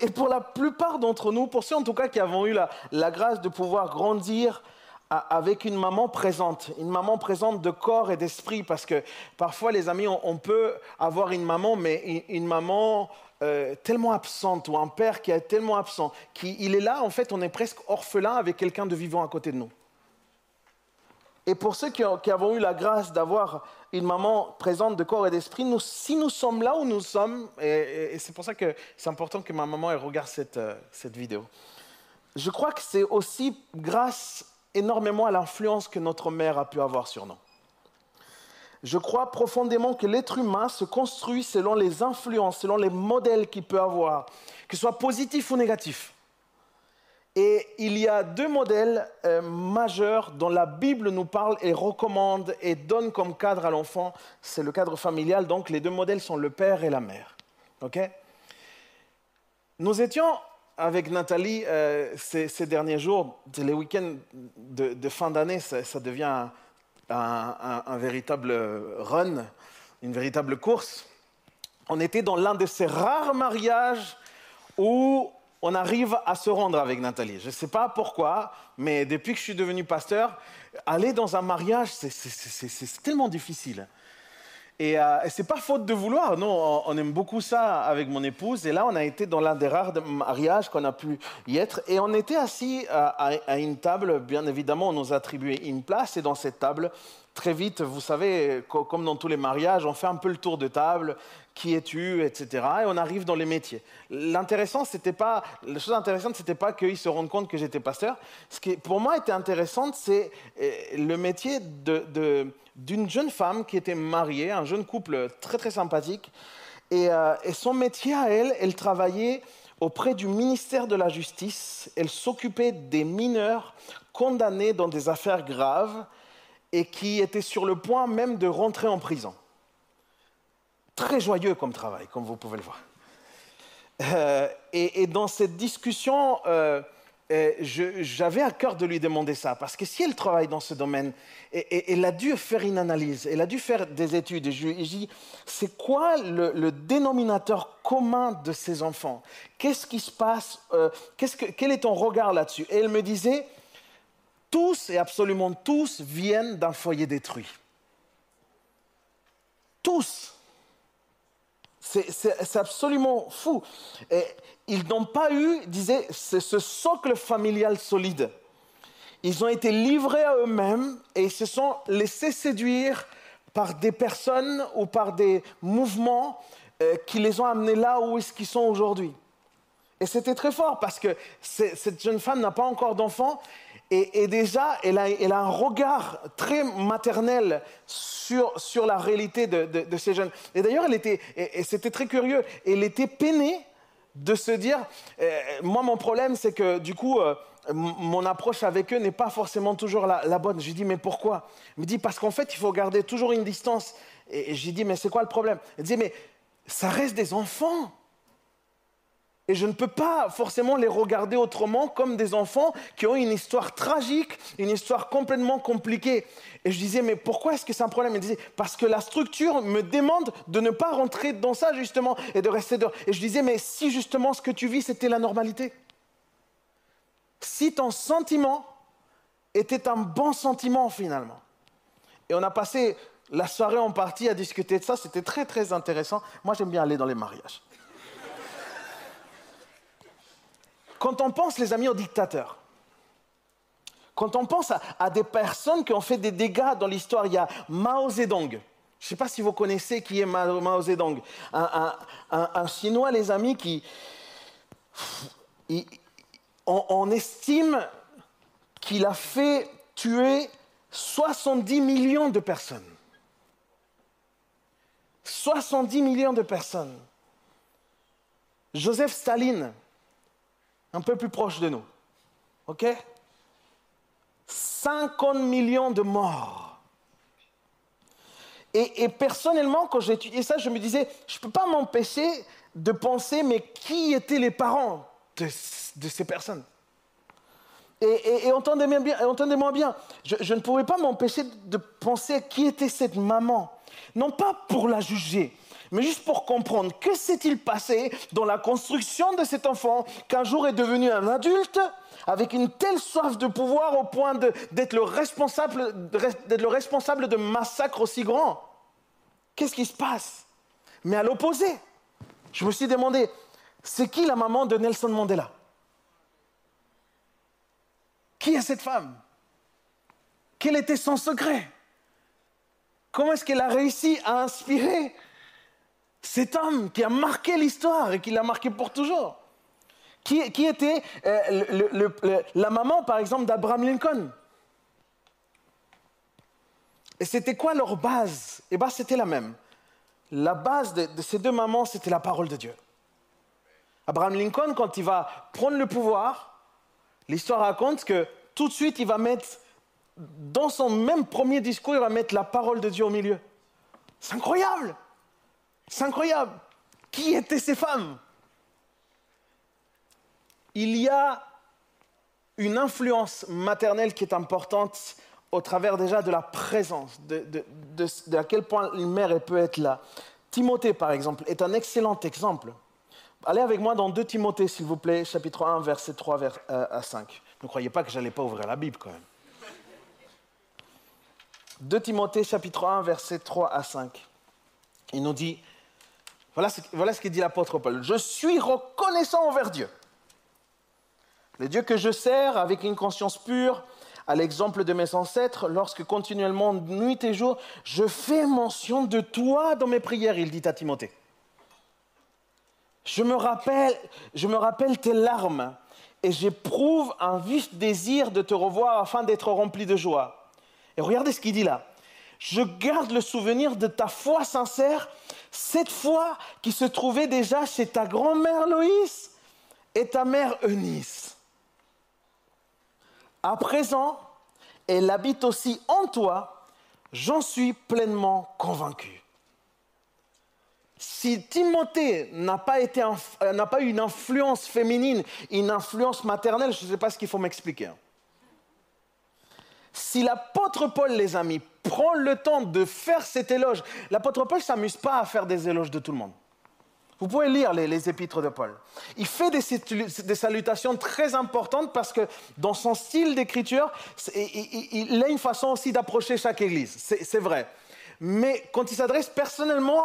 Et pour la plupart d'entre nous, pour ceux en tout cas qui avons eu la, grâce de pouvoir grandir avec une maman présente, une maman présente de corps et d'esprit, parce que parfois les amis, on, peut avoir une maman, mais une, maman euh, tellement absente, ou un père qui est tellement absent, qu'il est là, en fait, on est presque orphelin avec quelqu'un de vivant à côté de nous. Et pour ceux qui, qui avons eu la grâce d'avoir une maman présente de corps et d'esprit, nous, si nous sommes là où nous sommes, et, c'est pour ça que c'est important que ma maman regarde cette, euh, cette vidéo, je crois que c'est aussi grâce énormément à l'influence que notre mère a pu avoir sur nous. Je crois profondément que l'être humain se construit selon les influences, selon les modèles qu'il peut avoir, que ce soit positif ou négatif. Et il y a deux modèles euh, majeurs dont la Bible nous parle et recommande et donne comme cadre à l'enfant. C'est le cadre familial, donc les deux modèles sont le père et la mère. Ok? Nous étions avec Nathalie euh, ces, derniers jours, les week-ends de, fin d'année, ça, devient un, un- véritable run, une véritable course. On était dans l'un de ces rares mariages où on arrive à se rendre avec Nathalie. Je ne sais pas pourquoi, mais depuis que je suis devenu pasteur, aller dans un mariage, c'est tellement difficile. Et, euh, et c'est pas faute de vouloir, non, on, aime beaucoup ça avec mon épouse. Et là, on a été dans l'un des rares mariages qu'on a pu y être. Et on était assis à, à- une table, bien évidemment, on nous a attribué une place. Et dans cette table, très vite, vous savez, co- comme dans tous les mariages, on fait un peu le tour de table. Qui es-tu, etc. Et on arrive dans les métiers. L'intéressant, c'était pas, la chose intéressante, c'était pas qu'ils se rendent compte que j'étais pasteur. Ce qui, pour moi, était intéressant, c'est euh, le métier d'une jeune femme qui était mariée, un jeune couple très très sympathique. Et, euh, et son métier à elle, elle travaillait auprès du ministère de la Justice. Elle s'occupait des mineurs condamnés dans des affaires graves et qui étaient sur le point même de rentrer en prison. Très joyeux comme travail, comme vous pouvez le voir. Euh, et, dans cette discussion, euh, euh, j'avais à cœur de lui demander ça, parce que si elle travaille dans ce domaine, et, elle a dû faire une analyse, elle a dû faire des études, et je lui ai dit, c'est quoi le, dénominateur commun de ces enfants? Qu'est-ce qui se passe Quel est ton regard là-dessus? Et elle me disait, tous et absolument tous viennent d'un foyer détruit. Tous. C'est- absolument fou. Et ils n'ont pas eu, disait, ce, socle familial solide. Ils ont été livrés à eux-mêmes et ils se sont laissés séduire par des personnes ou par des mouvements euh, qui les ont amenés là où qu'ils sont aujourd'hui. Et c'était très fort parce que cette jeune femme n'a pas encore d'enfant et, déjà elle a, un regard très maternel sur, sur la réalité de, ces jeunes. Et d'ailleurs, elle était, c'était très curieux, elle était peinée de se dire, euh, moi mon problème c'est que du coup, euh, mon approche avec eux n'est pas forcément toujours la, la bonne. J'ai dit, mais pourquoi? Elle me dit, parce qu'en fait, il faut garder toujours une distance. Et, et j'ai dit, mais c'est quoi le problème? Elle dit, mais ça reste des enfants. Et je ne peux pas forcément les regarder autrement comme des enfants qui ont une histoire tragique, une histoire complètement compliquée. Et je disais, mais pourquoi est-ce que c'est un problème? Elle disait, parce que la structure me demande de ne pas rentrer dans ça justement et de rester dehors. Et je disais, mais si justement ce que tu vis, c'était la normalité Si ton sentiment était un bon sentiment finalement. Et on a passé la soirée en partie à discuter de ça, c'était très très intéressant. Moi j'aime bien aller dans les mariages. Quand on pense, les amis, aux dictateurs, quand on pense à, des personnes qui ont fait des dégâts dans l'histoire, il y a Mao Zedong. Je ne sais pas si vous connaissez qui est Mao, Zedong. Un, Chinois, les amis, qui... on estime qu'il a fait tuer 70 millions de personnes. 70 millions de personnes. Joseph Staline, un peu plus proche de nous. OK? 50 millions de morts. Et, personnellement, quand j'ai étudié ça, je me disais, je ne peux pas m'empêcher de penser, mais qui étaient les parents de, ces personnes? Et, entendez-moi bien, je, je ne pouvais pas m'empêcher de penser qui était cette maman. Non pas pour la juger, mais juste pour comprendre que s'est-il passé dans la construction de cet enfant qu'un jour est devenu un adulte avec une telle soif de pouvoir au point d'être le, responsable- d'être le responsable de massacres aussi grands? Qu'est-ce qui se passe? Mais à l'opposé, je me suis demandé, c'est qui la maman de Nelson Mandela? Qui est cette femme? Quel était son secret? Comment est-ce qu'elle a réussi à inspirer cet homme qui a marqué l'histoire et qui l'a marqué pour toujours qui, était euh, la maman, par exemple, d'Abraham Lincoln Et c'était quoi leur base? Eh bien, c'était la même. La base de, de ces deux mamans, c'était la parole de Dieu. Abraham Lincoln, quand il va prendre le pouvoir, l'histoire raconte que tout de suite, il va mettre, dans son même premier discours, il va mettre la parole de Dieu au milieu. C'est incroyable. C'est incroyable. Qui étaient ces femmes? Il y a une influence maternelle qui est importante au travers déjà de la présence, de, à quel point une mère peut être là. Timothée, par exemple, est un excellent exemple. Allez avec moi dans 2 Timothée, s'il vous plaît, chapitre 1, verset 3 vers, euh, à 5. Ne croyez pas que je n'allais pas ouvrir la Bible quand même. 2 Timothée, chapitre 1, verset 3 à 5. il nous dit, voilà ce, voilà qu'il dit l'apôtre Paul, je suis reconnaissant envers Dieu. Le Dieu que je sers avec une conscience pure, à l'exemple de mes ancêtres, lorsque continuellement, nuit et jour, je fais mention de toi dans mes prières, il dit à Timothée. Je me rappelle, je me rappelle tes larmes et j'éprouve un vif désir de te revoir afin d'être rempli de joie. Et regardez ce qu'il dit là. Je garde le souvenir de ta foi sincère, cette foi qui se trouvait déjà chez ta grand-mère Loïs et ta mère Eunice. À présent, elle habite aussi en toi, j'en suis pleinement convaincu. Si Timothée n'a pas, euh, n'a pas eu une influence féminine, une influence maternelle, je ne sais pas ce qu'il faut m'expliquer. Si l'apôtre Paul, les amis, prend le temps de faire cet éloge, l'apôtre Paul ne s'amuse pas à faire des éloges de tout le monde. Vous pouvez lire les, épîtres de Paul. Il fait des, salutations très importantes parce que dans son style d'écriture, il, a une façon aussi d'approcher chaque église. C'est vrai. Mais quand il s'adresse personnellement,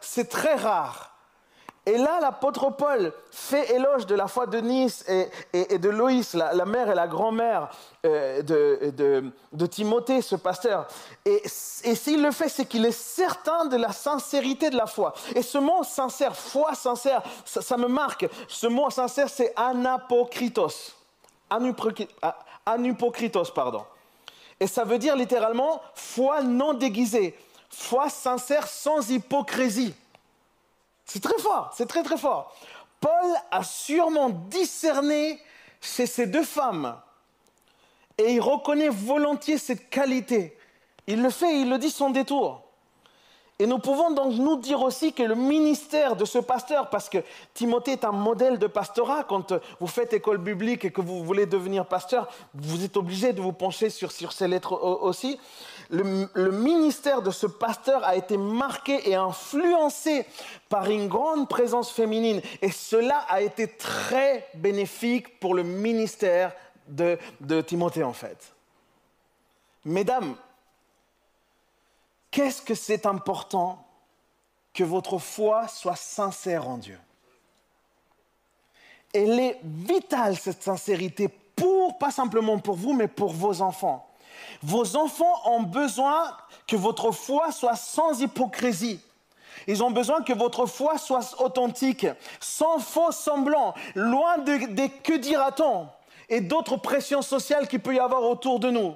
c'est très rare. Et là, l'apôtre Paul fait éloge de la foi de Nice et, de Loïs, la, mère et la grand-mère euh, de, de- Timothée, ce pasteur. Et, s'il le fait, c'est qu'il est certain de la sincérité de la foi. Et ce mot sincère, foi sincère, ça, ça me marque. Ce mot sincère, c'est anapokritos. Anupokritos, pardon. Et ça veut dire littéralement foi non déguisée, foi sincère sans hypocrisie. C'est très fort, c'est très très fort. Paul a sûrement discerné chez ces deux femmes et il reconnaît volontiers cette qualité. Il le fait, il le dit sans détour. Et nous pouvons donc nous dire aussi que le ministère de ce pasteur, parce que Timothée est un modèle de pastorat, quand vous faites école biblique et que vous voulez devenir pasteur, vous êtes obligé de vous pencher sur, sur ces lettres au- aussi. Le, ministère de ce pasteur a été marqué et influencé par une grande présence féminine. Et cela a été très bénéfique pour le ministère de, de Timothée en fait. Mesdames, Qu'est-ce que c'est important que votre foi soit sincère en Dieu? Elle est vitale, cette sincérité, pour, pas simplement pour vous, mais pour vos enfants. Vos enfants ont besoin que votre foi soit sans hypocrisie. Ils ont besoin que votre foi soit authentique, sans faux semblants, loin de- des que dira-t-on et d'autres pressions sociales qu'il peut y avoir autour de nous.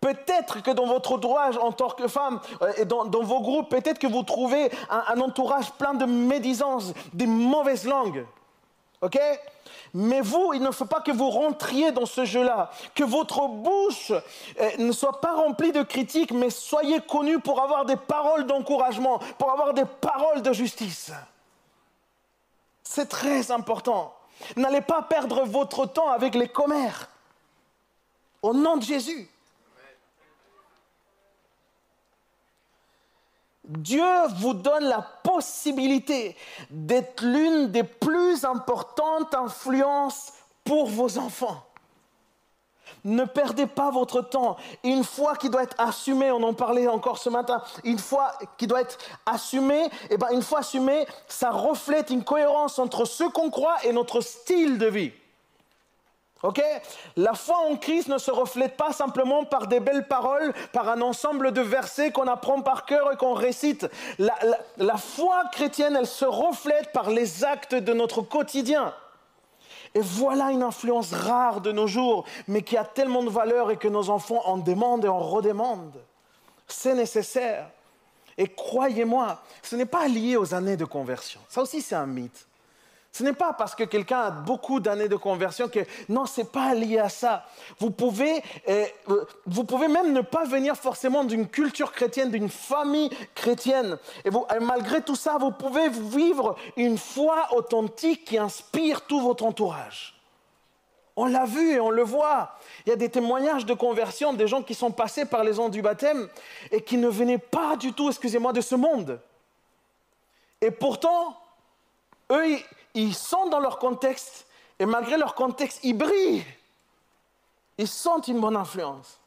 Peut-être que dans votre entourage en tant que femme euh, et dans, dans vos groupes, peut-être que vous trouvez un, un entourage plein de médisances, des mauvaises langues. OK? Mais vous, il ne faut pas que vous rentriez dans ce jeu-là, que votre bouche euh, ne soit pas remplie de critiques, mais soyez connus pour avoir des paroles d'encouragement, pour avoir des paroles de justice. C'est très important. N'allez pas perdre votre temps avec les commères. Au nom de Jésus. Dieu vous donne la possibilité d'être l'une des plus importantes influences pour vos enfants. Ne perdez pas votre temps. Une foi qui doit être assumée, on en parlait encore ce matin, une foi qui doit être assumée, et ben une fois assumée, ça reflète une cohérence entre ce qu'on croit et notre style de vie. Ok? La foi en Christ ne se reflète pas simplement par des belles paroles, par un ensemble de versets qu'on apprend par cœur et qu'on récite. La, la- la foi chrétienne, elle se reflète par les actes de notre quotidien. Et voilà une influence rare de nos jours, mais qui a tellement de valeur et que nos enfants en demandent et en redemandent. C'est nécessaire. Et croyez-moi, ce n'est pas lié aux années de conversion. Ça aussi, c'est un mythe. Ce n'est pas parce que quelqu'un a beaucoup d'années de conversion que non, c'est pas lié à ça. Vous pouvez, euh, euh, vous pouvez même ne pas venir forcément d'une culture chrétienne, d'une famille chrétienne. Et, malgré tout ça, vous pouvez vivre une foi authentique qui inspire tout votre entourage. On l'a vu et on le voit. Il y a des témoignages de conversion des gens qui sont passés par les ondes du baptême et qui ne venaient pas du tout, excusez-moi, de ce monde. Et pourtant, eux, ils, sont dans leur contexte, et malgré leur contexte, ils brillent. Ils sentent une bonne influence.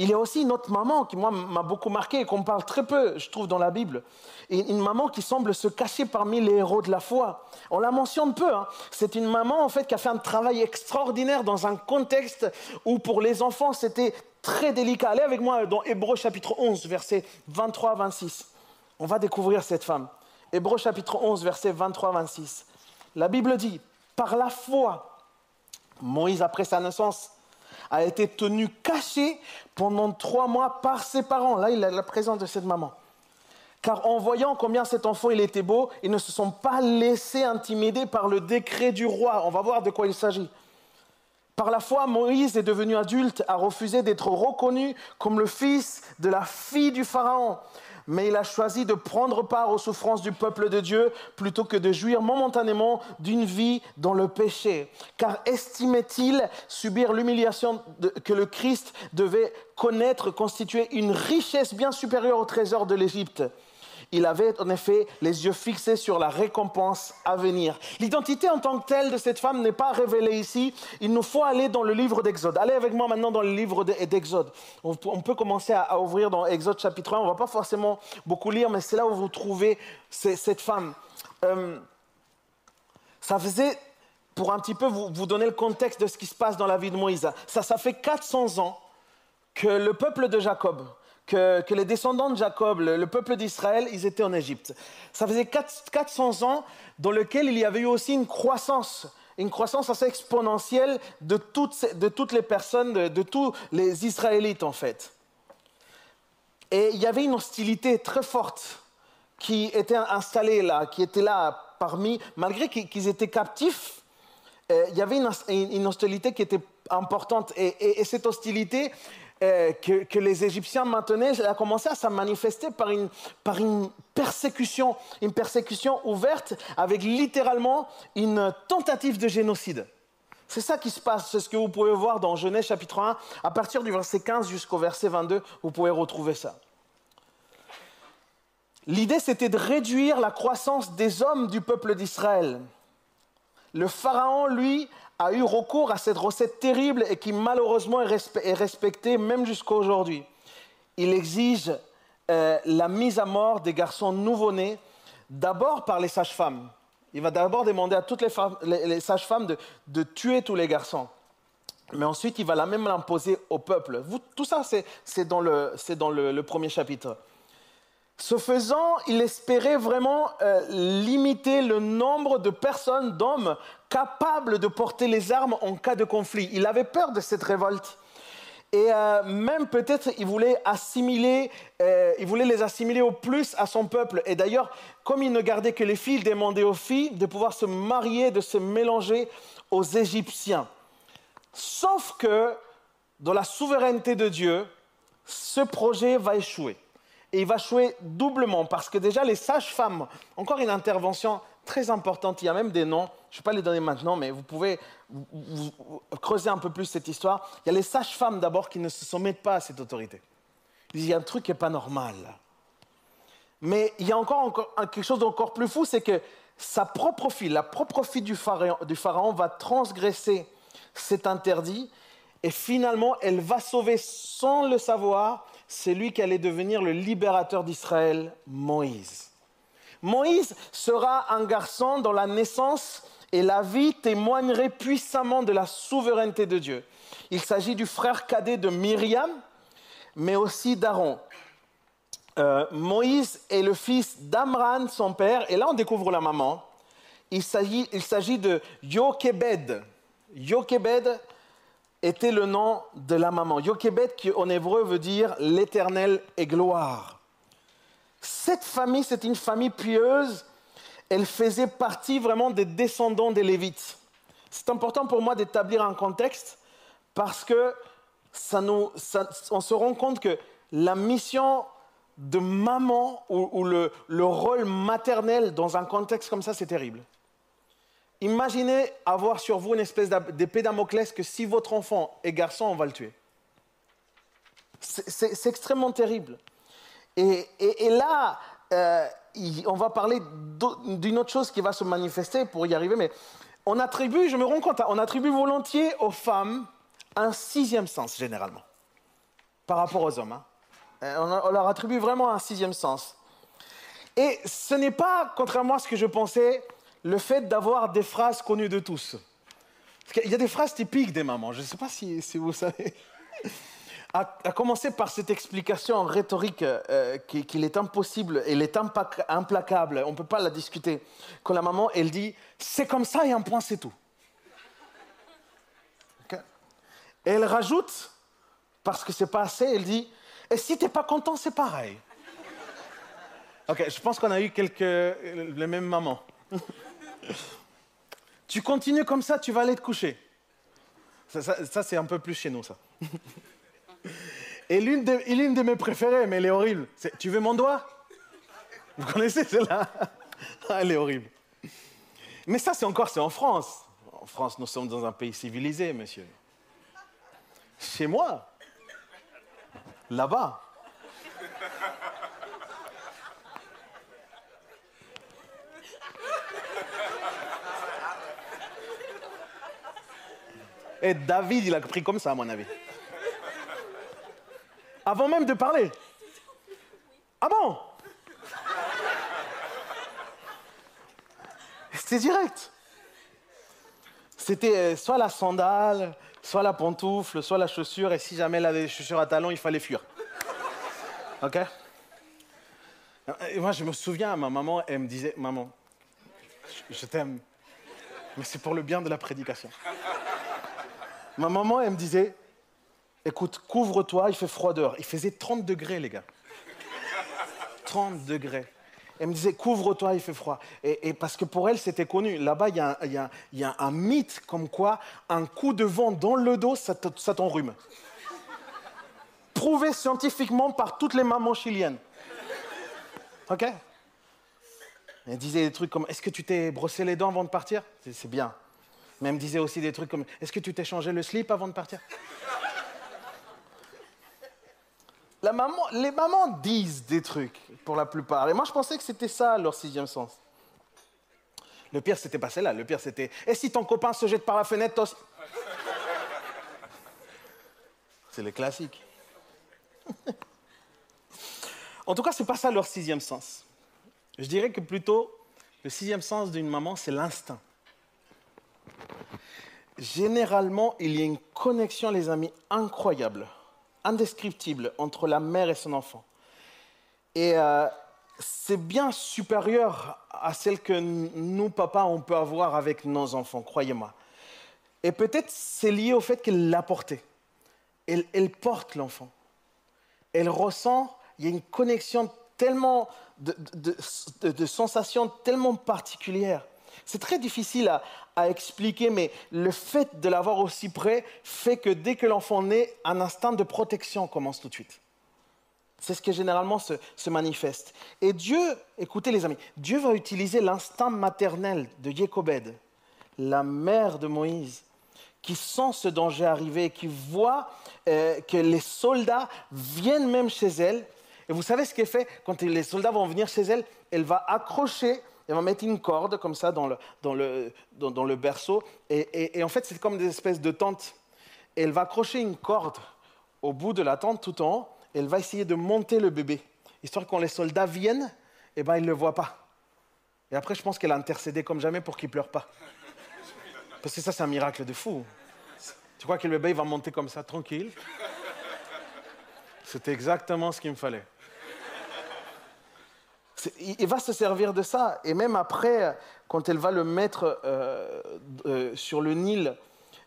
Il y a aussi une autre maman qui, moi, m'a beaucoup marqué et qu'on parle très peu, je trouve, dans la Bible. Et une maman qui semble se cacher parmi les héros de la foi. On la mentionne peu. Hein. C'est une maman, en fait, qui a fait un travail extraordinaire dans un contexte où, pour les enfants, c'était très délicat. Allez avec moi dans Hébreu chapitre 11, versets 23 26. On va découvrir cette femme. Hébreu chapitre 11, versets 23 26. La Bible dit, par la foi, Moïse, après sa naissance, a été tenu caché pendant trois mois par ses parents. Là, il a la présence de cette maman. Car en voyant combien cet enfant il était beau, ils ne se sont pas laissés intimider par le décret du roi. On va voir de quoi il s'agit. Par la foi, Moïse est devenu adulte, a refusé d'être reconnu comme le fils de la fille du Pharaon mais il a choisi de prendre part aux souffrances du peuple de Dieu plutôt que de jouir momentanément d'une vie dans le péché. Car estimait-il subir l'humiliation que le Christ devait connaître constituer une richesse bien supérieure au trésor de l'Égypte? Il avait en effet les yeux fixés sur la récompense à venir. L'identité en tant que telle de cette femme n'est pas révélée ici. Il nous faut aller dans le livre d'Exode. Allez avec moi maintenant dans le livre d'Exode. On peut commencer à ouvrir dans Exode chapitre 1. On ne va pas forcément beaucoup lire, mais c'est là où vous trouvez cette femme. Euh, ça faisait, pour un petit peu vous, vous, donner le contexte de ce qui se passe dans la vie de Moïse, ça, ça fait 400 ans que le peuple de Jacob, que, les descendants de Jacob, le, peuple d'Israël, ils étaient en Égypte. Ça faisait 400 ans dans lequel il y avait eu aussi une croissance, une croissance assez exponentielle de toutes, les personnes, de, de tous les Israélites en fait. Et il y avait une hostilité très forte qui était installée là, qui était là parmi, malgré qu'ils étaient captifs, euh, il y avait une, hostilité qui était importante. et cette hostilité, euh, que, les Égyptiens maintenaient, elle a commencé à se manifester par une, par une persécution, une persécution ouverte avec littéralement une tentative de génocide. C'est ça qui se passe, c'est ce que vous pouvez voir dans Genèse chapitre 1, à partir du verset 15 jusqu'au verset 22, vous pouvez retrouver ça. L'idée, c'était de réduire la croissance des hommes du peuple d'Israël. Le Pharaon, lui, a eu recours à cette recette terrible et qui malheureusement est respectée même jusqu'à aujourd'hui. Il exige euh, la mise à mort des garçons nouveau-nés, d'abord par les sages-femmes. Il va d'abord demander à toutes les, sages-femmes de, tuer tous les garçons. Mais ensuite, il va la même l'imposer au peuple. tout ça, c'est dans, le, premier chapitre. Ce faisant, il espérait vraiment euh, limiter le nombre de personnes, d'hommes, capables de porter les armes en cas de conflit. Il avait peur de cette révolte. Et euh, même peut-être il voulait assimiler, euh, il voulait les assimiler au plus à son peuple. Et d'ailleurs, comme il ne gardait que les filles, il demandait aux filles de pouvoir se marier, de se mélanger aux Égyptiens. Sauf que, dans la souveraineté de Dieu, ce projet va échouer. Et il va échouer doublement parce que déjà les sages-femmes, encore une intervention très importante, il y a même des noms, je ne vais pas les donner maintenant, mais vous pouvez creuser un peu plus cette histoire. Il y a les sages-femmes d'abord qui ne se soumettent pas à cette autorité. Il y a un truc qui n'est pas normal. Mais il y a encore, quelque chose d'encore plus fou, c'est que sa propre fille, la propre fille du pharaon va transgresser cet interdit et finalement elle va sauver sans le savoir c'est lui qui allait devenir le libérateur d'Israël, Moïse. Moïse sera un garçon dont la naissance et la vie témoigneraient puissamment de la souveraineté de Dieu. Il s'agit du frère cadet de Myriam, mais aussi d'Aaron. Euh, Moïse est le fils d'Amran, son père, et là on découvre la maman. Il s'agit de Yokebed. Yokebed, était le nom de la maman. Yokebet, qui en hébreu veut dire l'éternel est gloire. Cette famille, c'est une famille pieuse. Elle faisait partie vraiment des descendants des Lévites. C'est important pour moi d'établir un contexte parce que ça nous, on se rend compte que la mission de maman ou, le, le rôle maternel dans un contexte comme ça, c'est terrible. Imaginez avoir sur vous une espèce d'épée Damoclès que si votre enfant est garçon, on va le tuer. C'est extrêmement terrible. Et, là, euh, on va parler d'une autre chose qui va se manifester pour y arriver, mais on attribue, je me rends compte, on attribue volontiers aux femmes un sixième sens, généralement. par rapport aux hommes. hein. Euh, On, on leur attribue vraiment un sixième sens. Et ce n'est pas, contrairement à ce que je pensais, le fait d'avoir des phrases connues de tous. Qu'il y a des phrases typiques des mamans, je ne sais pas si, vous savez. À, commencer par cette explication rhétorique euh, qui- qu'il est impossible, elle est implacable, on ne peut pas la discuter. Quand la maman, elle dit c'est comme ça et un point, c'est tout. Et elle rajoute, parce que c'est pas assez, elle dit et si t'es pas content, c'est pareil. Ok, je pense qu'on a eu quelques les mêmes mamans. tu continues comme ça, tu vas aller te coucher. Ça, c'est un peu plus chez nous, ça. Et l'une de, de mes préférées, mais elle est horrible, Tu veux mon doigt? Vous connaissez celle-là? Ah, Elle est horrible. Mais ça, c'est encore, c'est en France. En France, nous sommes dans un pays civilisé, monsieur. Chez moi, là-bas. Et David, il a pris comme ça, à mon avis. Avant même de parler. Ah bon? C'était direct. C'était euh, soit la sandale, soit la pantoufle, soit la chaussure, et si jamais elle avait des chaussures à talons, il fallait fuir. Ok? Et moi, je me souviens, ma maman, elle me disait Maman, je t'aime, mais c'est pour le bien de la prédication. Ma maman, elle me disait Écoute, couvre-toi, il fait froideur. Il faisait 30 degrés, les gars. 30 degrés. Elle me disait, couvre-toi, il fait froid. Et, parce que pour elle, c'était connu. Là-bas, il y, a un- il y a- un mythe comme quoi un coup de vent dans le dos, ça te- ça t'enrhume. Prouvé scientifiquement par toutes les mamans chiliennes. OK? Elle disait des trucs comme, est-ce que tu t'es brossé les dents avant de partir? C'est bien. Mais elle me disait aussi des trucs comme, est-ce que tu t'es changé le slip avant de partir? Les mamans disent des trucs pour la plupart. Et moi, je pensais que c'était ça leur sixième sens. Le pire, c'était pas celle-là. Le pire, c'était Et si ton copain se jette par la fenêtre, toi C'est les classiques. en tout cas, c'est pas ça leur sixième sens. Je dirais que plutôt, le sixième sens d'une maman, c'est l'instinct. Généralement, il y a une connexion, les amis, incroyable, indescriptible entre la mère et son enfant. Et euh, c'est bien supérieur à celle que nous, papas, on peut avoir avec nos enfants, croyez-moi. Et peut-être c'est lié au fait qu'elle l'a porté. Elle, porte l'enfant. Elle ressent, il y a une connexion tellement de sensations tellement particulières. C'est très difficile à, expliquer, mais le fait de l'avoir aussi près fait que dès que l'enfant naît, un instinct de protection commence tout de suite. C'est ce qui généralement se, manifeste. Et Dieu, écoutez les amis, Dieu va utiliser l'instinct maternel de Jécobed, la mère de Moïse, qui sent ce danger arriver, qui voit euh, que les soldats viennent même chez elle. Et vous savez ce qu'elle fait? Quand les soldats vont venir chez elle Elle va accrocher, elle va mettre une corde comme ça dans le, dans le, dans, le berceau. Et, et- et en fait, c'est comme des espèces de tentes. Et elle va accrocher une corde au bout de la tente tout en haut. Et elle va essayer de monter le bébé, histoire que quand les soldats viennent, eh ben, ils ne le voient pas. Et après, je pense qu'elle a intercédé comme jamais pour qu'il pleure pas. Parce que ça, c'est un miracle de fou. Tu crois que le bébé il va monter comme ça, tranquille? C'était exactement ce qu'il me fallait. Il va se servir de ça. Et même après, quand elle va le mettre euh, euh, sur le Nil,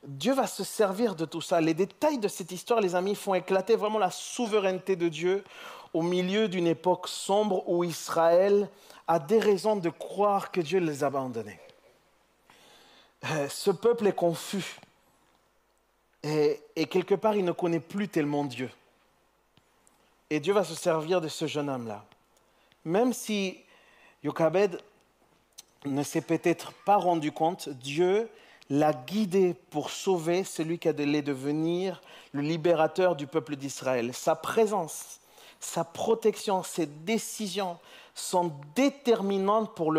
Dieu va se servir de tout ça. Les détails de cette histoire, les amis, font éclater vraiment la souveraineté de Dieu au milieu d'une époque sombre où Israël a des raisons de croire que Dieu les a abandonnés. Euh, Ce peuple est confus. Et quelque part, il ne connaît plus tellement Dieu. Et Dieu va se servir de ce jeune homme-là. Même si Yokabed ne s'est peut-être pas rendu compte, Dieu l'a guidé pour sauver celui qui allait devenir le libérateur du peuple d'Israël. Sa présence, sa protection, ses décisions sont déterminantes pour,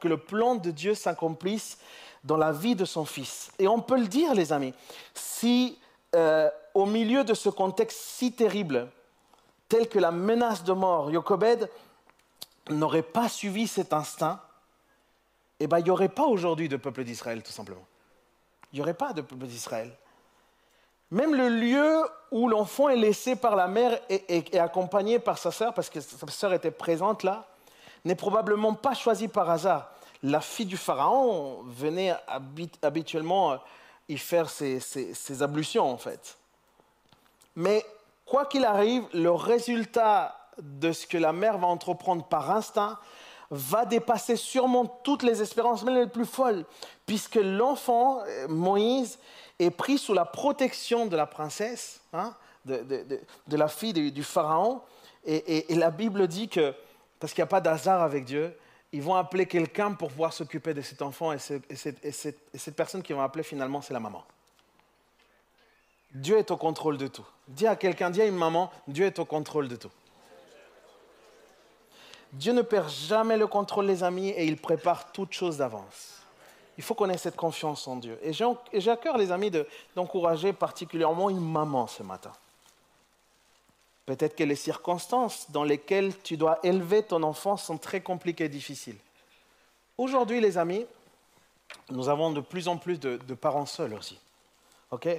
que le plan de Dieu s'accomplisse dans la vie de son fils. Et on peut le dire, les amis, si euh, au milieu de ce contexte si terrible, tel que la menace de mort, Jochebed n'aurait pas suivi cet instinct, eh ben, il n'y aurait pas aujourd'hui de peuple d'Israël, tout simplement. Il n'y aurait pas de peuple d'Israël. Même le lieu où l'enfant est laissé par la mère et, accompagné par sa sœur, parce que sa sœur était présente là, n'est probablement pas choisi par hasard. La fille du pharaon venait habit- habituellement euh, y faire ses- ses ablutions, en fait. Mais quoi qu'il arrive, le résultat de ce que la mère va entreprendre par instinct va dépasser sûrement toutes les espérances, même les plus folles, puisque l'enfant, euh, Moïse, est pris sous la protection de la princesse, hein, de, la fille du, pharaon. Et, la Bible dit que, parce qu'il n'y a pas d'hasard avec Dieu, ils vont appeler quelqu'un pour pouvoir s'occuper de cet enfant, et, ce- et cette, et cette- et cette personne qu'ils vont appeler finalement, c'est la maman. Dieu est au contrôle de tout. Dis à quelqu'un, dis à une maman, Dieu est au contrôle de tout. Dieu ne perd jamais le contrôle, les amis, et il prépare toutes choses d'avance. Il faut qu'on ait cette confiance en Dieu. Et j'ai à cœur, les amis, de- d'encourager particulièrement une maman ce matin. Peut-être que les circonstances dans lesquelles tu dois élever ton enfant sont très compliquées et difficiles. Aujourd'hui, les amis, nous avons de plus en plus de, parents seuls aussi.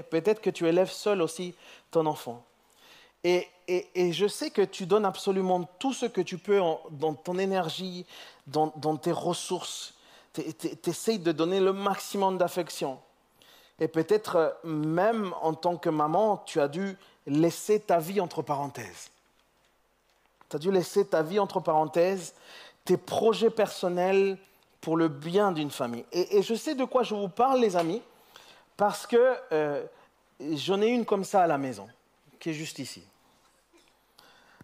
Peut-être que tu élèves seul aussi ton enfant. Et, je sais que tu donnes absolument tout ce que tu peux dans ton énergie, dans, tes ressources. Tu essayes de donner le maximum d'affection. Et peut-être euh, même en tant que maman, tu as dû laisser ta vie entre parenthèses. Tu as dû laisser ta vie entre parenthèses, tes projets personnels pour le bien d'une famille. Et, et je sais de quoi je vous parle, les amis, parce que euh, j'en ai une comme ça à la maison, qui est juste ici.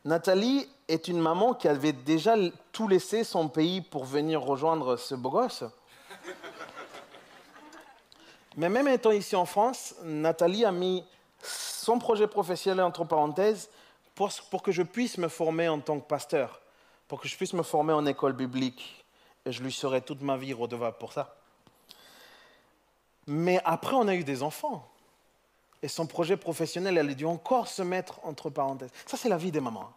Nathalie est une maman qui avait déjà tout laissé son pays pour venir rejoindre ce beau gosse. Mais même étant ici en France, Nathalie a mis son projet professionnel entre parenthèses pour, pour que je puisse me former en tant que pasteur, pour que je puisse me former en école biblique. Et je lui serai toute ma vie redevable pour ça. Mais après, on a eu des enfants. Et son projet professionnel, elle a dû encore se mettre entre parenthèses. Ça, c'est la vie des mamans.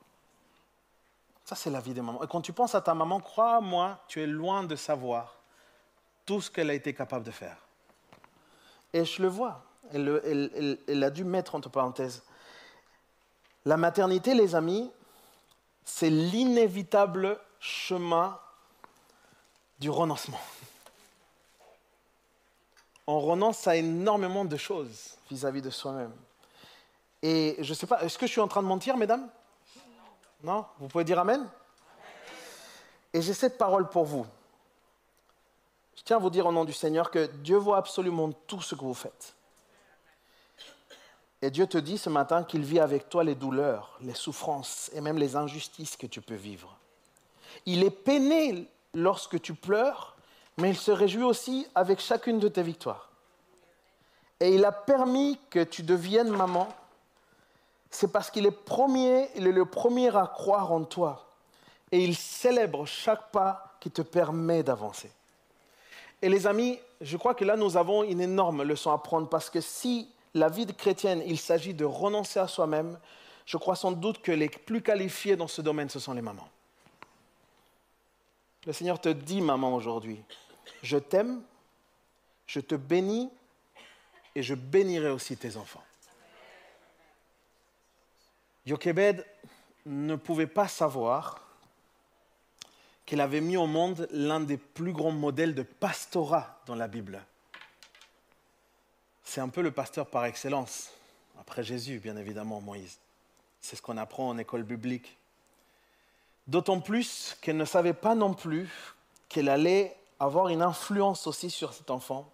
Ça, c'est la vie des mamans. Et quand tu penses à ta maman, crois-moi, tu es loin de savoir tout ce qu'elle a été capable de faire. Et je le vois. Elle, le- elle- elle- elle a dû mettre entre parenthèses. La maternité, les amis, c'est l'inévitable chemin du renoncement. On renonce à énormément de choses vis-à-vis de soi-même. Et je ne sais pas, est-ce que je suis en train de mentir, mesdames? Non Vous pouvez dire Amen? Et j'ai cette parole pour vous. Je tiens à vous dire au nom du Seigneur que Dieu voit absolument tout ce que vous faites. Et Dieu te dit ce matin qu'il vit avec toi les douleurs, les souffrances et même les injustices que tu peux vivre. Il est peiné lorsque tu pleures, mais il se réjouit aussi avec chacune de tes victoires. Et il a permis que tu deviennes maman, c'est parce qu'il est le premier à croire en toi. Et il célèbre chaque pas qui te permet d'avancer. Et les amis, je crois que là, nous avons une énorme leçon à prendre parce que si la vie de chrétienne, il s'agit de renoncer à soi-même, je crois sans doute que les plus qualifiés dans ce domaine, ce sont les mamans. Le Seigneur te dit, maman, aujourd'hui, je t'aime, je te bénis et je bénirai aussi tes enfants. Jochebed ne pouvait pas savoir qu'elle avait mis au monde l'un des plus grands modèles de pastorat dans la Bible. C'est un peu le pasteur par excellence, après Jésus, bien évidemment, Moïse. C'est ce qu'on apprend en école biblique. D'autant plus qu'elle ne savait pas non plus qu'elle allait avoir une influence aussi sur cet enfant,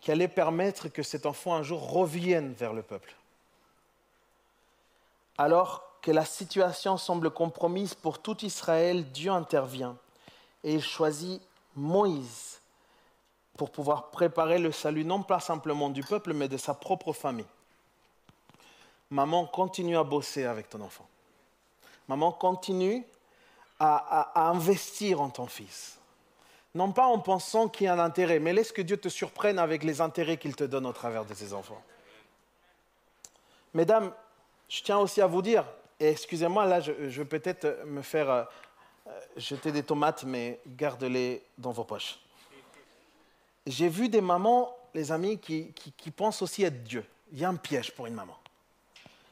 qui allait permettre que cet enfant un jour revienne vers le peuple. Alors que la situation semble compromise pour tout Israël, Dieu intervient et il choisit Moïse pour pouvoir préparer le salut non pas simplement du peuple, mais de sa propre famille. Maman, continue à bosser avec ton enfant. Maman, continue à, investir en ton fils. Non pas en pensant qu'il y a un intérêt, mais laisse que Dieu te surprenne avec les intérêts qu'il te donne au travers de ses enfants. Mesdames, je tiens aussi à vous dire, et excusez-moi, là, je, vais peut-être me faire euh, euh, jeter des tomates, mais gardez-les dans vos poches. J'ai vu des mamans, les amis, qui, qui- qui pensent aussi être Dieu. Il y a un piège pour une maman.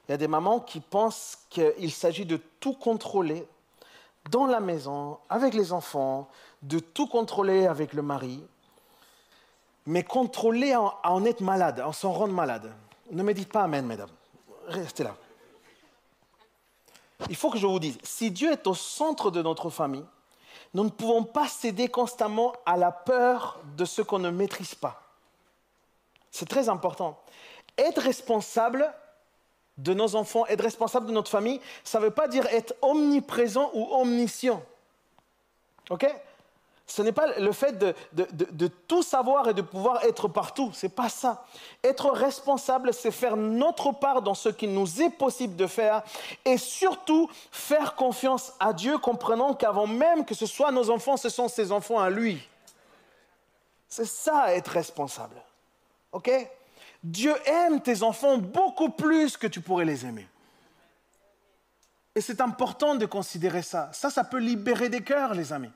Il y a des mamans qui pensent qu'il s'agit de tout contrôler dans la maison, avec les enfants, de tout contrôler avec le mari, mais contrôler à en être malade, en s'en rendre malade. Ne me dites pas Amen, mesdames. Restez là. Il faut que je vous dise, si Dieu est au centre de notre famille, nous ne pouvons pas céder constamment à la peur de ce qu'on ne maîtrise pas. C'est très important. Être responsable de nos enfants, être responsable de notre famille, ça ne veut pas dire être omniprésent ou omniscient. OK? Ce n'est pas le fait de, de- de- tout savoir et de pouvoir être partout. Ce n'est pas ça. Être responsable, c'est faire notre part dans ce qu'il nous est possible de faire et surtout faire confiance à Dieu, comprenant qu'avant même que ce soit nos enfants, ce sont ses enfants à lui. C'est ça, être responsable. OK? Dieu aime tes enfants beaucoup plus que tu pourrais les aimer. Et c'est important de considérer ça. Ça, ça peut libérer des cœurs, les amis.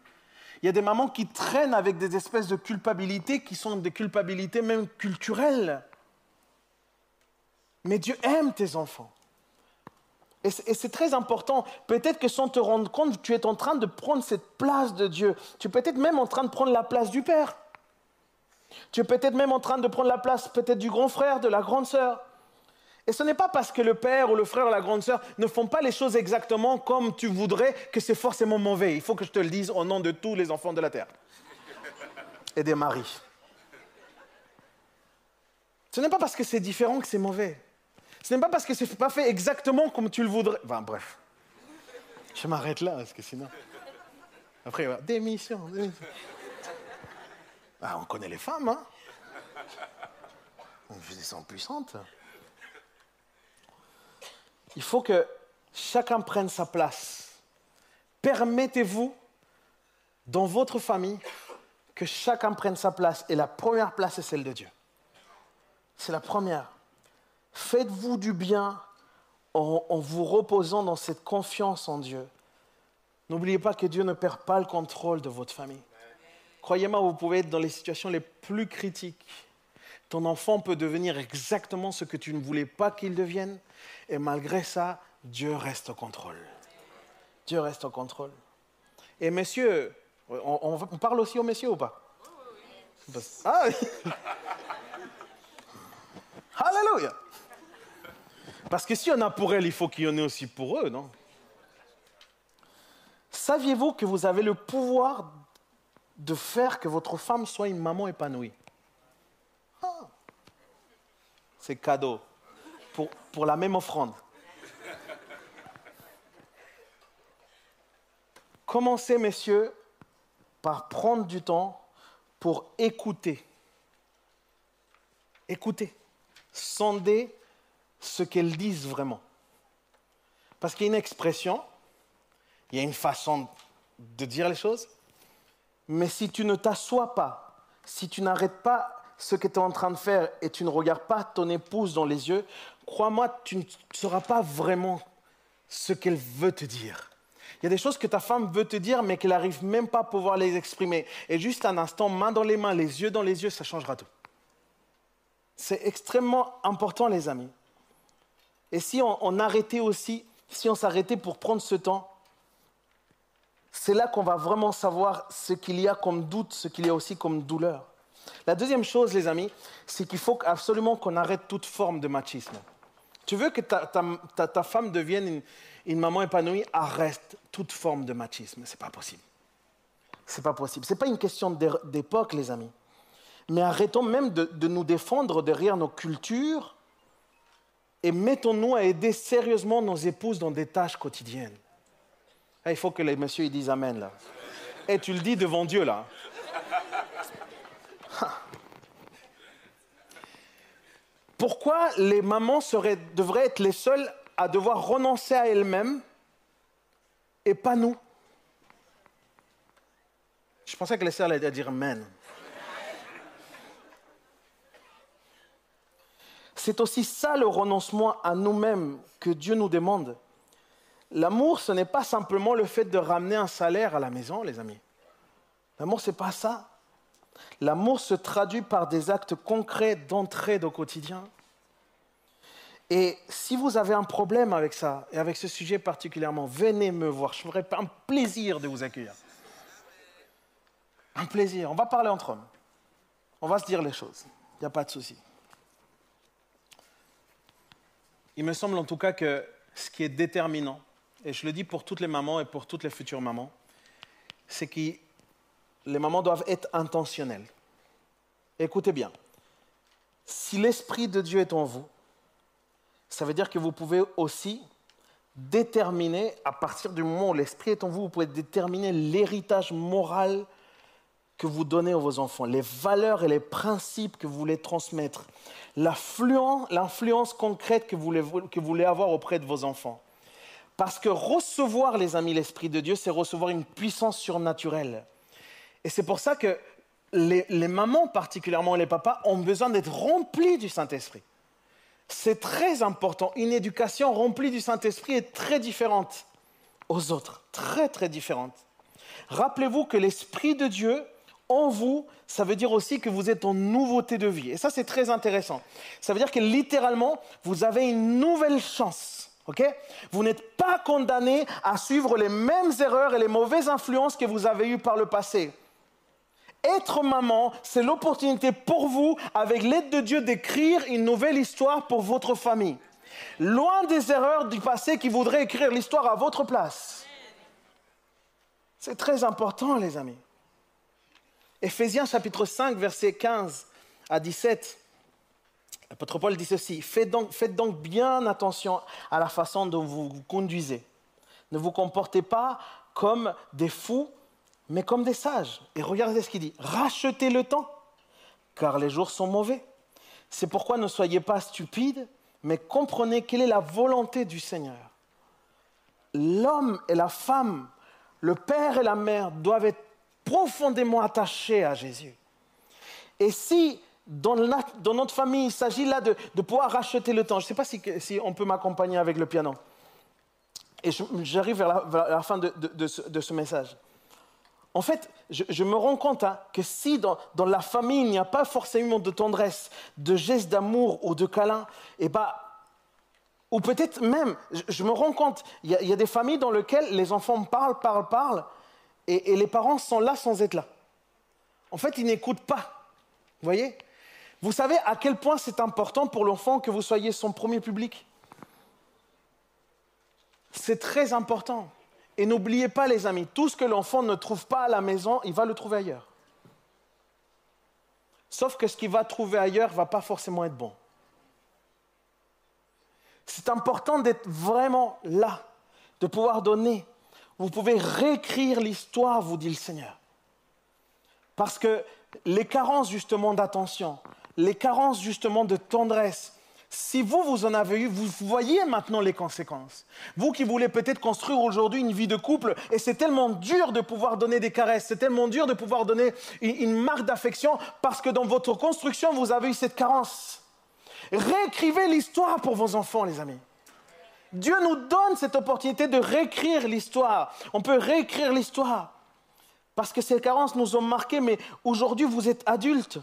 Il y a des mamans qui traînent avec des espèces de culpabilités qui sont des culpabilités même culturelles. Mais Dieu aime tes enfants. Et c'est très important. Peut-être que sans te rendre compte, tu es en train de prendre cette place de Dieu. Tu es peut-être même en train de prendre la place du Père. Tu es peut-être même en train de prendre la place peut-être du grand frère, de la grande sœur. Et ce n'est pas parce que le père ou le frère ou la grande sœur ne font pas les choses exactement comme tu voudrais que c'est forcément mauvais. Il faut que je te le dise au nom de tous les enfants de la terre et des maris. Ce n'est pas parce que c'est différent que c'est mauvais. Ce n'est pas parce que c'est pas fait exactement comme tu le voudrais. Enfin, bref. Je m'arrête là parce que sinon. Après, démission, démission. Ah, on connaît les femmes, hein Elles sont puissantes. Il faut que chacun prenne sa place. Permettez-vous, dans votre famille, que chacun prenne sa place. Et la première place, c'est celle de Dieu. C'est la première. Faites-vous du bien en, en vous reposant dans cette confiance en Dieu. N'oubliez pas que Dieu ne perd pas le contrôle de votre famille. Croyez-moi, vous pouvez être dans les situations les plus critiques. Ton enfant peut devenir exactement ce que tu ne voulais pas qu'il devienne. Et malgré ça, Dieu reste au contrôle. Dieu reste au contrôle. Et messieurs, on, parle aussi aux messieurs ou pas? Ah Alléluia Parce que si on a pour elle, il faut qu'il y en ait aussi pour eux, non? Saviez-vous que vous avez le pouvoir de faire que votre femme soit une maman épanouie Ah. C'est cadeau pour, pour la même offrande. Commencez, messieurs, par prendre du temps pour écouter. Écoutez. Sondez ce qu'elles disent vraiment. Parce qu'il y a une expression, il y a une façon de dire les choses, mais si tu ne t'assois pas, si tu n'arrêtes pas ce que tu es en train de faire et tu ne regardes pas ton épouse dans les yeux, crois-moi, tu ne sauras pas vraiment ce qu'elle veut te dire. Il y a des choses que ta femme veut te dire, mais qu'elle n'arrive même pas à pouvoir les exprimer. Et juste un instant, main dans les mains, les yeux dans les yeux, ça changera tout. C'est extrêmement important, les amis. Et si on, on arrêtait aussi, si on s'arrêtait pour prendre ce temps, c'est là qu'on va vraiment savoir ce qu'il y a comme doute, ce qu'il y a aussi comme douleur. La deuxième chose, les amis, c'est qu'il faut absolument qu'on arrête toute forme de machisme. Tu veux que ta, ta- ta- femme devienne une, une maman épanouie, arrête toute forme de machisme. C'est pas possible. C'est pas possible. C'est pas une question d'é- d'époque, les amis. Mais arrêtons même de, de nous défendre derrière nos cultures et mettons-nous à aider sérieusement nos épouses dans des tâches quotidiennes. Ah, il faut que les messieurs ils disent Amen là. Et tu le dis devant Dieu là. Pourquoi les mamans devraient être les seules à devoir renoncer à elles-mêmes et pas nous? Je pensais que les sœurs allaient dire Amen. c'est aussi ça le renoncement à nous-mêmes que Dieu nous demande. L'amour, ce n'est pas simplement le fait de ramener un salaire à la maison, les amis. L'amour, ce n'est pas ça. L'amour se traduit par des actes concrets d'entraide au quotidien. Et si vous avez un problème avec ça, et avec ce sujet particulièrement, venez me voir. Je ferai un plaisir de vous accueillir. Un plaisir. On va parler entre hommes. On va se dire les choses. Il n'y a pas de souci. Il me semble en tout cas que ce qui est déterminant, et je le dis pour toutes les mamans et pour toutes les futures mamans, c'est que les mamans doivent être intentionnelles. Écoutez bien, si l'Esprit de Dieu est en vous, ça veut dire que vous pouvez aussi déterminer, à partir du moment où l'Esprit est en vous, vous pouvez déterminer l'héritage moral que vous donnez à vos enfants, les valeurs et les principes que vous voulez transmettre, l'influence concrète que vous, voulez, que vous voulez avoir auprès de vos enfants. Parce que recevoir, les amis, l'Esprit de Dieu, c'est recevoir une puissance surnaturelle. Et c'est pour ça que les, mamans, particulièrement les papas, ont besoin d'être remplis du Saint-Esprit. C'est très important. Une éducation remplie du Saint-Esprit est très différente aux autres, très très différente. Rappelez-vous que l'Esprit de Dieu en vous, ça veut dire aussi que vous êtes en nouveauté de vie. Et ça, c'est très intéressant. Ça veut dire que littéralement, vous avez une nouvelle chance. Ok? Vous n'êtes pas condamné à suivre les mêmes erreurs et les mauvaises influences que vous avez eues par le passé. Être maman, c'est l'opportunité pour vous, avec l'aide de Dieu, d'écrire une nouvelle histoire pour votre famille. Loin des erreurs du passé qui voudraient écrire l'histoire à votre place. C'est très important, les amis. Éphésiens chapitre 5, versets 15 à 17. L'apôtre Paul dit ceci, faites donc, bien attention à la façon dont vous vous conduisez. Ne vous comportez pas comme des fous, mais comme des sages. Et regardez ce qu'il dit, rachetez le temps, car les jours sont mauvais. C'est pourquoi ne soyez pas stupides, mais comprenez quelle est la volonté du Seigneur. L'homme et la femme, le père et la mère doivent être profondément attachés à Jésus. Et si dans, notre famille, il s'agit là de, pouvoir racheter le temps, je ne sais pas si, on peut m'accompagner avec le piano. Et j'arrive vers, la, fin de, ce, message. En fait, je, me rends compte hein, que si dans, la famille, il n'y a pas forcément de tendresse, de gestes d'amour ou de câlin, et eh bah, ou peut-être même, je, me rends compte, il y, a des familles dans lesquelles les enfants parlent, parlent, parlent, et, les parents sont là sans être là. En fait, ils n'écoutent pas. Vous voyez? Vous savez à quel point c'est important pour l'enfant que vous soyez son premier public? C'est très important. Et n'oubliez pas, les amis, tout ce que l'enfant ne trouve pas à la maison, il va le trouver ailleurs. Sauf que ce qu'il va trouver ailleurs ne va pas forcément être bon. C'est important d'être vraiment là, de pouvoir donner, vous pouvez réécrire l'histoire, vous dit le Seigneur. Parce que les carences justement d'attention, les carences justement de tendresse, si vous, vous en avez eu, vous voyez maintenant les conséquences. Vous qui voulez peut-être construire aujourd'hui une vie de couple, et c'est tellement dur de pouvoir donner des caresses, c'est tellement dur de pouvoir donner une, marque d'affection, parce que dans votre construction, vous avez eu cette carence. Réécrivez l'histoire pour vos enfants, les amis. Dieu nous donne cette opportunité de réécrire l'histoire. On peut réécrire l'histoire. Parce que ces carences nous ont marqués, mais aujourd'hui vous êtes adultes.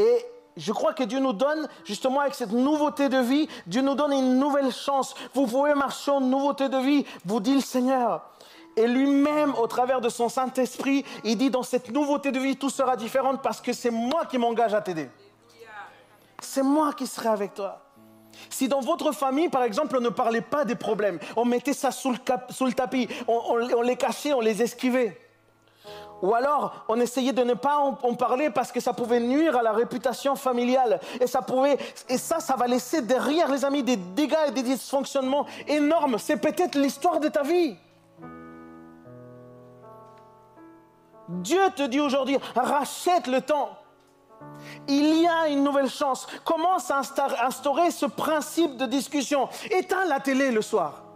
Et je crois que Dieu nous donne, justement avec cette nouveauté de vie, Dieu nous donne une nouvelle chance. Vous pouvez marcher en nouveauté de vie, vous dit le Seigneur. Et lui-même, au travers de son Saint-Esprit, il dit dans cette nouveauté de vie, tout sera différent parce que c'est moi qui m'engage à t'aider. C'est moi qui serai avec toi. Si dans votre famille, par exemple, on ne parlait pas des problèmes, on mettait ça sous le, tapis, on, les cachait, on les esquivait. Ou alors, on essayait de ne pas en, parler parce que ça pouvait nuire à la réputation familiale. Et ça pouvait, et ça, ça va laisser derrière, les amis, des dégâts et des dysfonctionnements énormes. C'est peut-être l'histoire de ta vie. Dieu te dit aujourd'hui, rachète le temps. Il y a une nouvelle chance. Commence à instaurer ce principe de discussion. Éteins la télé le soir.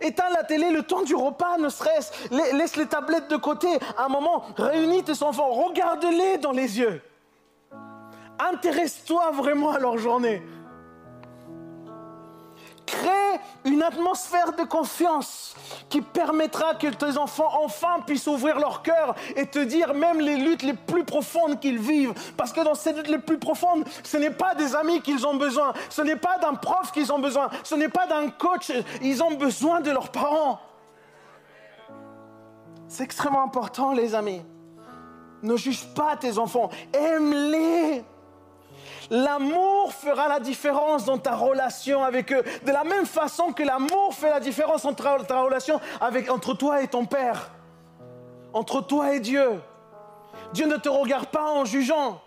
Éteins la télé le temps du repas, ne serait-ce. Laisse les tablettes de côté. un moment, réunis tes enfants. Regarde-les dans les yeux. Intéresse-toi vraiment à leur journée. Crée une atmosphère de confiance qui permettra que tes enfants enfin puissent ouvrir leur cœur et te dire même les luttes les plus profondes qu'ils vivent. Parce que dans ces luttes les plus profondes, ce n'est pas des amis qu'ils ont besoin, ce n'est pas d'un prof qu'ils ont besoin, ce n'est pas d'un coach, ils ont besoin de leurs parents. C'est extrêmement important les amis. Ne juge pas tes enfants, aime-les. L'amour fera la différence dans ta relation avec eux. De la même façon que l'amour fait la différence entre ta relation avec, entre toi et ton Père. Entre toi et Dieu. Dieu ne te regarde pas en jugeant.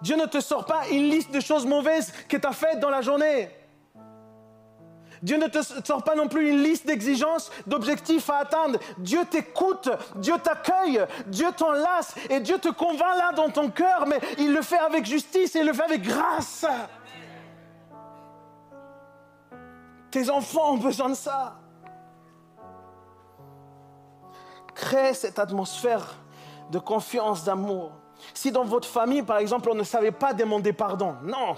Dieu ne te sort pas une liste de choses mauvaises que tu as faites dans la journée. Dieu ne te sort pas non plus une liste d'exigences, d'objectifs à atteindre. Dieu t'écoute, Dieu t'accueille, Dieu t'enlace et Dieu te convainc là dans ton cœur, mais il le fait avec justice et il le fait avec grâce. Tes enfants ont besoin de ça. Crée cette atmosphère de confiance, d'amour. Si dans votre famille, par exemple, on ne savait pas demander pardon, non,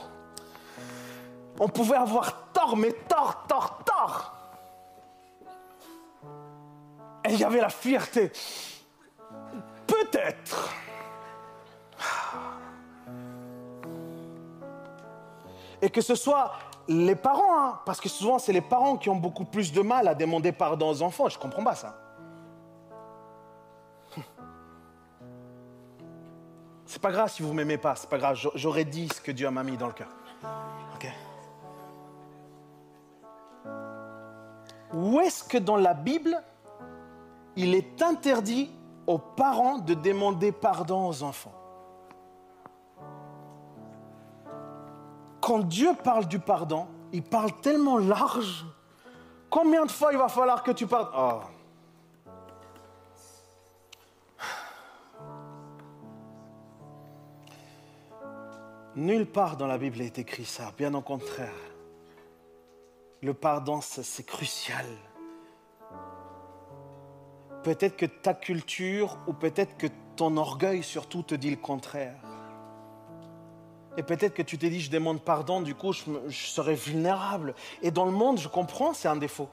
on pouvait avoir tort, mais tort, tort, tort. Et il y avait la fierté. Peut-être. Et que ce soit les parents, hein, parce que souvent c'est les parents qui ont beaucoup plus de mal à demander pardon aux enfants. Je ne comprends pas ça. C'est pas grave si vous m'aimez pas, c'est pas grave. J'aurais dit ce que Dieu m'a mis dans le cœur. Ok? Où est-ce que dans la Bible, il est interdit aux parents de demander pardon aux enfants? Quand Dieu parle du pardon, il parle tellement large. Combien de fois il va falloir que tu parles? Oh. Nulle part dans la Bible est écrit ça, bien au contraire. Le pardon, c'est crucial. Peut-être que ta culture ou peut-être que ton orgueil surtout te dit le contraire. Et peut-être que tu t'es dit, je demande pardon, du coup, je, je serai vulnérable. Et dans le monde, je comprends, c'est un défaut.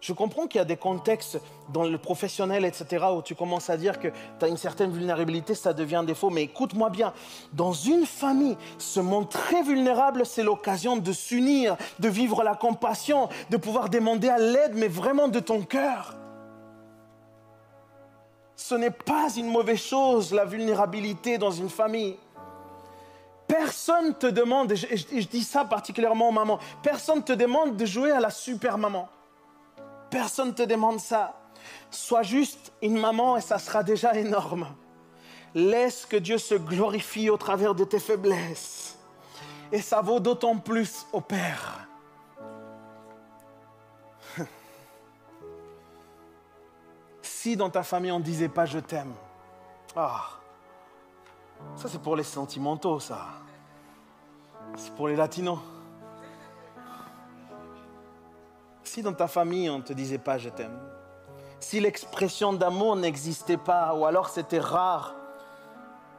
Je comprends qu'il y a des contextes dans le professionnel, etc., où tu commences à dire que tu as une certaine vulnérabilité, ça devient un défaut. Mais écoute-moi bien, dans une famille, se montrer vulnérable, c'est l'occasion de s'unir, de vivre la compassion, de pouvoir demander à l'aide, mais vraiment de ton cœur. Ce n'est pas une mauvaise chose, la vulnérabilité dans une famille. Personne te demande, et je, je dis ça particulièrement aux mamans, personne te demande de jouer à la super maman. Personne ne te demande ça. Sois juste une maman et ça sera déjà énorme. Laisse que Dieu se glorifie au travers de tes faiblesses. Et ça vaut d'autant plus au Père. Si dans ta famille on ne disait pas je t'aime, ah, ça c'est pour les sentimentaux, ça. C'est pour les latinos. Si dans ta famille on ne te disait pas je t'aime, si l'expression d'amour n'existait pas, ou alors c'était rare,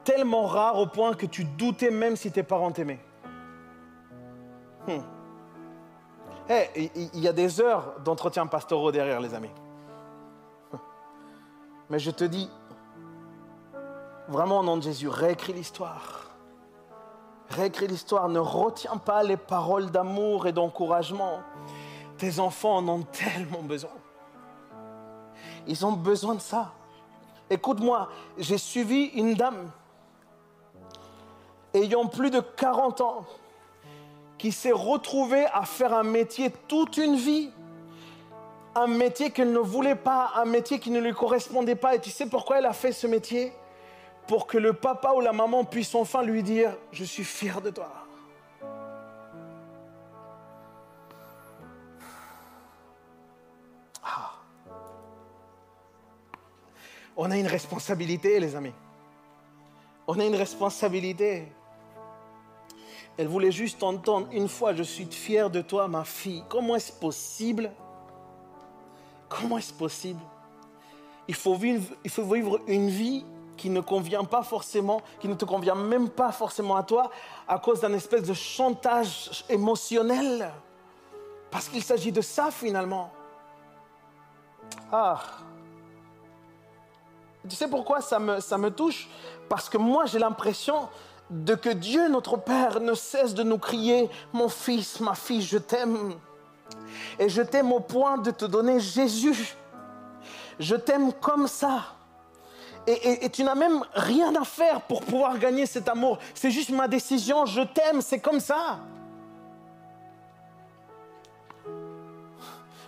tellement rare au point que tu doutais même si tes parents t'aimaient. Hmm. Eh, il y a des heures d'entretien pastoraux derrière, les amis. Mais je te dis, vraiment au nom de Jésus, réécris l'histoire. Réécris l'histoire, ne retiens pas les paroles d'amour et d'encouragement. Tes enfants en ont tellement besoin. Ils ont besoin de ça. Écoute-moi, j'ai suivi une dame ayant plus de 40 ans qui s'est retrouvée à faire un métier toute une vie. Un métier qu'elle ne voulait pas, un métier qui ne lui correspondait pas. Et tu sais pourquoi elle a fait ce métier? Pour que le papa ou la maman puisse enfin lui dire, je suis fier de toi. On a une responsabilité, les amis. On a une responsabilité. Elle voulait juste entendre une fois, je suis fier de toi, ma fille. Comment est-ce possible? Comment est-ce possible? Il faut, vivre, une vie qui ne convient pas forcément, qui ne te convient même pas forcément à toi, à cause d'un espèce de chantage émotionnel. Parce qu'il s'agit de ça finalement. Ah. Tu sais pourquoi ça me, touche? Parce que moi j'ai l'impression de que Dieu, notre Père, ne cesse de nous crier, mon fils, ma fille, je t'aime. Et je t'aime au point de te donner Jésus. Je t'aime comme ça. Et tu n'as même rien à faire pour pouvoir gagner cet amour. C'est juste ma décision, je t'aime, c'est comme ça.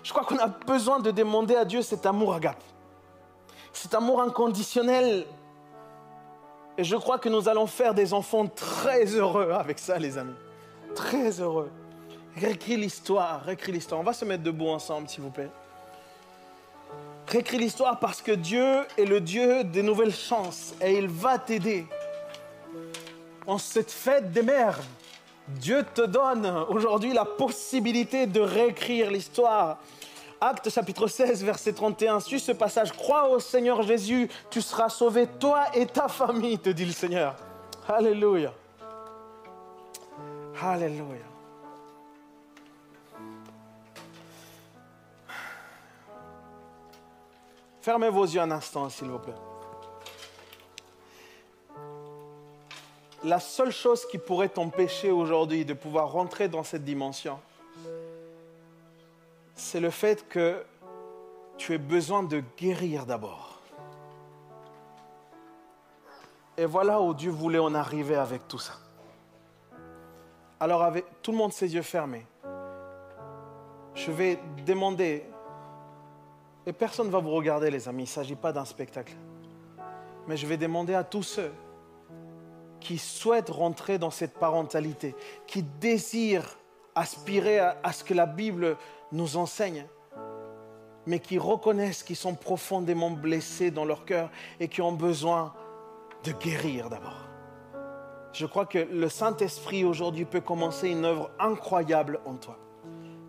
Je crois qu'on a besoin de demander à Dieu cet amour agape. Cet amour inconditionnel. Et je crois que nous allons faire des enfants très heureux avec ça, les amis. Très heureux. Réécris l'histoire, réécris l'histoire. On va se mettre debout ensemble, s'il vous plaît. Réécris l'histoire parce que Dieu est le Dieu des nouvelles chances et il va t'aider. En cette fête des mères, Dieu te donne aujourd'hui la possibilité de réécrire l'histoire. Acte chapitre 16, verset 31. Suis ce passage. Crois au Seigneur Jésus, tu seras sauvé, toi et ta famille, te dit le Seigneur. Alléluia. Alléluia. Fermez vos yeux un instant, s'il vous plaît. La seule chose qui pourrait t'empêcher aujourd'hui de pouvoir rentrer dans cette dimension, c'est le fait que tu aies besoin de guérir d'abord. Et voilà où Dieu voulait en arriver avec tout ça. Alors avec tout le monde ses yeux fermés, je vais demander, et personne ne va vous regarder les amis, il ne s'agit pas d'un spectacle, mais je vais demander à tous ceux qui souhaitent rentrer dans cette parentalité, qui désirent aspirer à, ce que la Bible nous enseigne, mais qui reconnaissent qu'ils sont profondément blessés dans leur cœur et qui ont besoin de guérir d'abord. Je crois que le Saint-Esprit aujourd'hui peut commencer une œuvre incroyable en toi.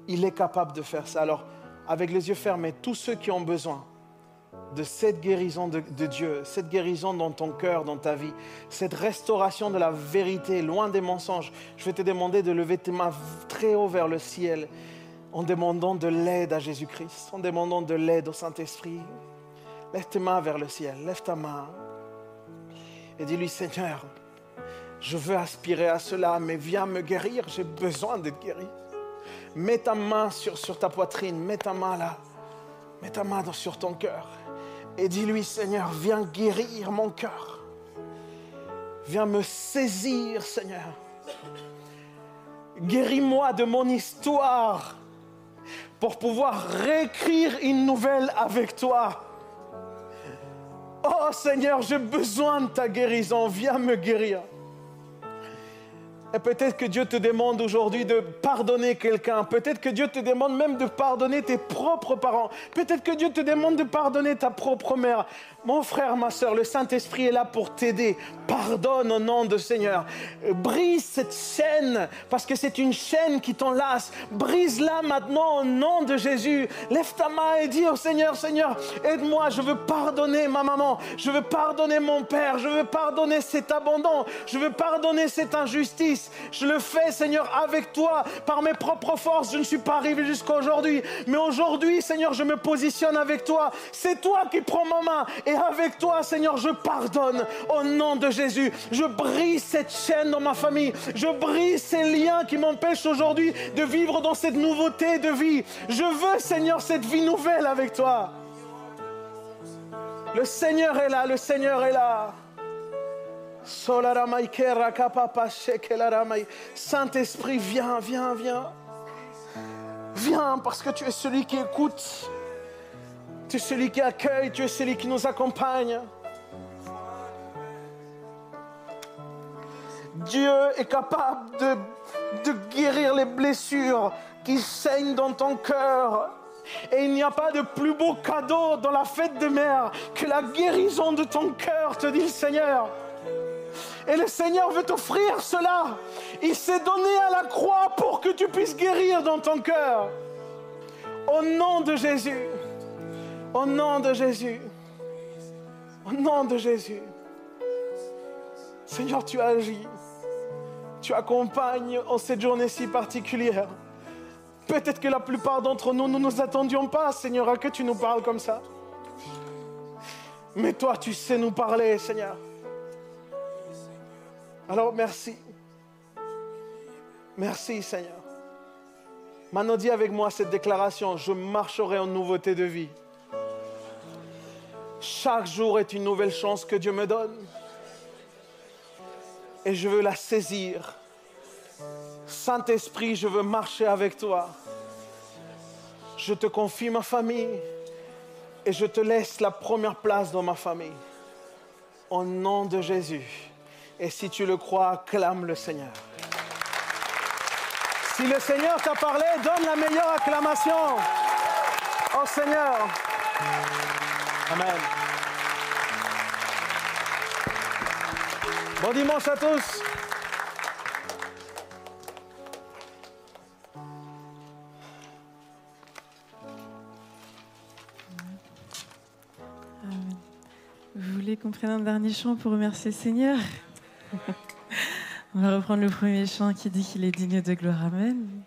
Il est capable de faire ça. Alors, avec les yeux fermés, tous ceux qui ont besoin de cette guérison de, Dieu, cette guérison dans ton cœur, dans ta vie, cette restauration de la vérité, loin des mensonges, je vais te demander de lever tes mains très haut vers le ciel en demandant de l'aide à Jésus-Christ, en demandant de l'aide au Saint-Esprit. Lève tes mains vers le ciel, lève ta main et dis-lui, Seigneur, je veux aspirer à cela, mais viens me guérir, j'ai besoin d'être guéri. Mets ta main sur, ta poitrine, mets ta main là, mets ta main sur ton cœur et dis-lui, Seigneur, viens guérir mon cœur. Viens me saisir, Seigneur. Guéris-moi de mon histoire pour pouvoir réécrire une nouvelle avec toi. Oh Seigneur, j'ai besoin de ta guérison. Viens me guérir. Peut-être que Dieu te demande aujourd'hui de pardonner quelqu'un. Peut-être que Dieu te demande même de pardonner tes propres parents. Peut-être que Dieu te demande de pardonner ta propre mère. Mon frère, ma soeur, le Saint-Esprit est là pour t'aider. Pardonne au nom de Seigneur. Brise cette chaîne parce que c'est une chaîne qui t'enlace. Brise-la maintenant au nom de Jésus. Lève ta main et dis au Seigneur, Seigneur, aide-moi. Je veux pardonner ma maman. Je veux pardonner mon père. Je veux pardonner cet abandon. Je veux pardonner cette injustice. Je le fais, Seigneur, avec toi. Par mes propres forces, je ne suis pas arrivé jusqu'à aujourd'hui. Mais aujourd'hui, Seigneur, je me positionne avec toi. C'est toi qui prends ma main. Avec toi, Seigneur, je pardonne au nom de Jésus. Je brise cette chaîne dans ma famille. Je brise ces liens qui m'empêchent aujourd'hui de vivre dans cette nouveauté de vie. Je veux, Seigneur, cette vie nouvelle avec toi. Le Seigneur est là, le Seigneur est là. Saint-Esprit, viens, viens, viens. Viens parce que tu es celui qui écoute. Tu es celui qui accueille, tu es celui qui nous accompagne. Dieu est capable de, de guérir les blessures qui saignent dans ton cœur. Et il n'y a pas de plus beau cadeau dans la fête des mères que la guérison de ton cœur, te dit le Seigneur. Et le Seigneur veut t'offrir cela. Il s'est donné à la croix pour que tu puisses guérir dans ton cœur. Au nom de Jésus. Au nom de Jésus. Au nom de Jésus. Seigneur, tu agis. Tu accompagnes en cette journée si particulière. Peut-être que la plupart d'entre nous, nous ne nous attendions pas, Seigneur, à que tu nous parles comme ça. Mais toi, tu sais nous parler, Seigneur. Alors merci. Merci, Seigneur. Maintenant, avec moi cette déclaration, je marcherai en nouveauté de vie. Chaque jour est une nouvelle chance que Dieu me donne. Et je veux la saisir. Saint-Esprit, je veux marcher avec toi. Je te confie ma famille et je te laisse la première place dans ma famille. Au nom de Jésus. Et si tu le crois, acclame le Seigneur. Si le Seigneur t'a parlé, donne la meilleure acclamation au Seigneur. Amen. Bon dimanche à tous. Vous voulez qu'on prenne un dernier chant pour remercier le Seigneur? On va reprendre le premier chant qui dit qu'il est digne de gloire. Amen.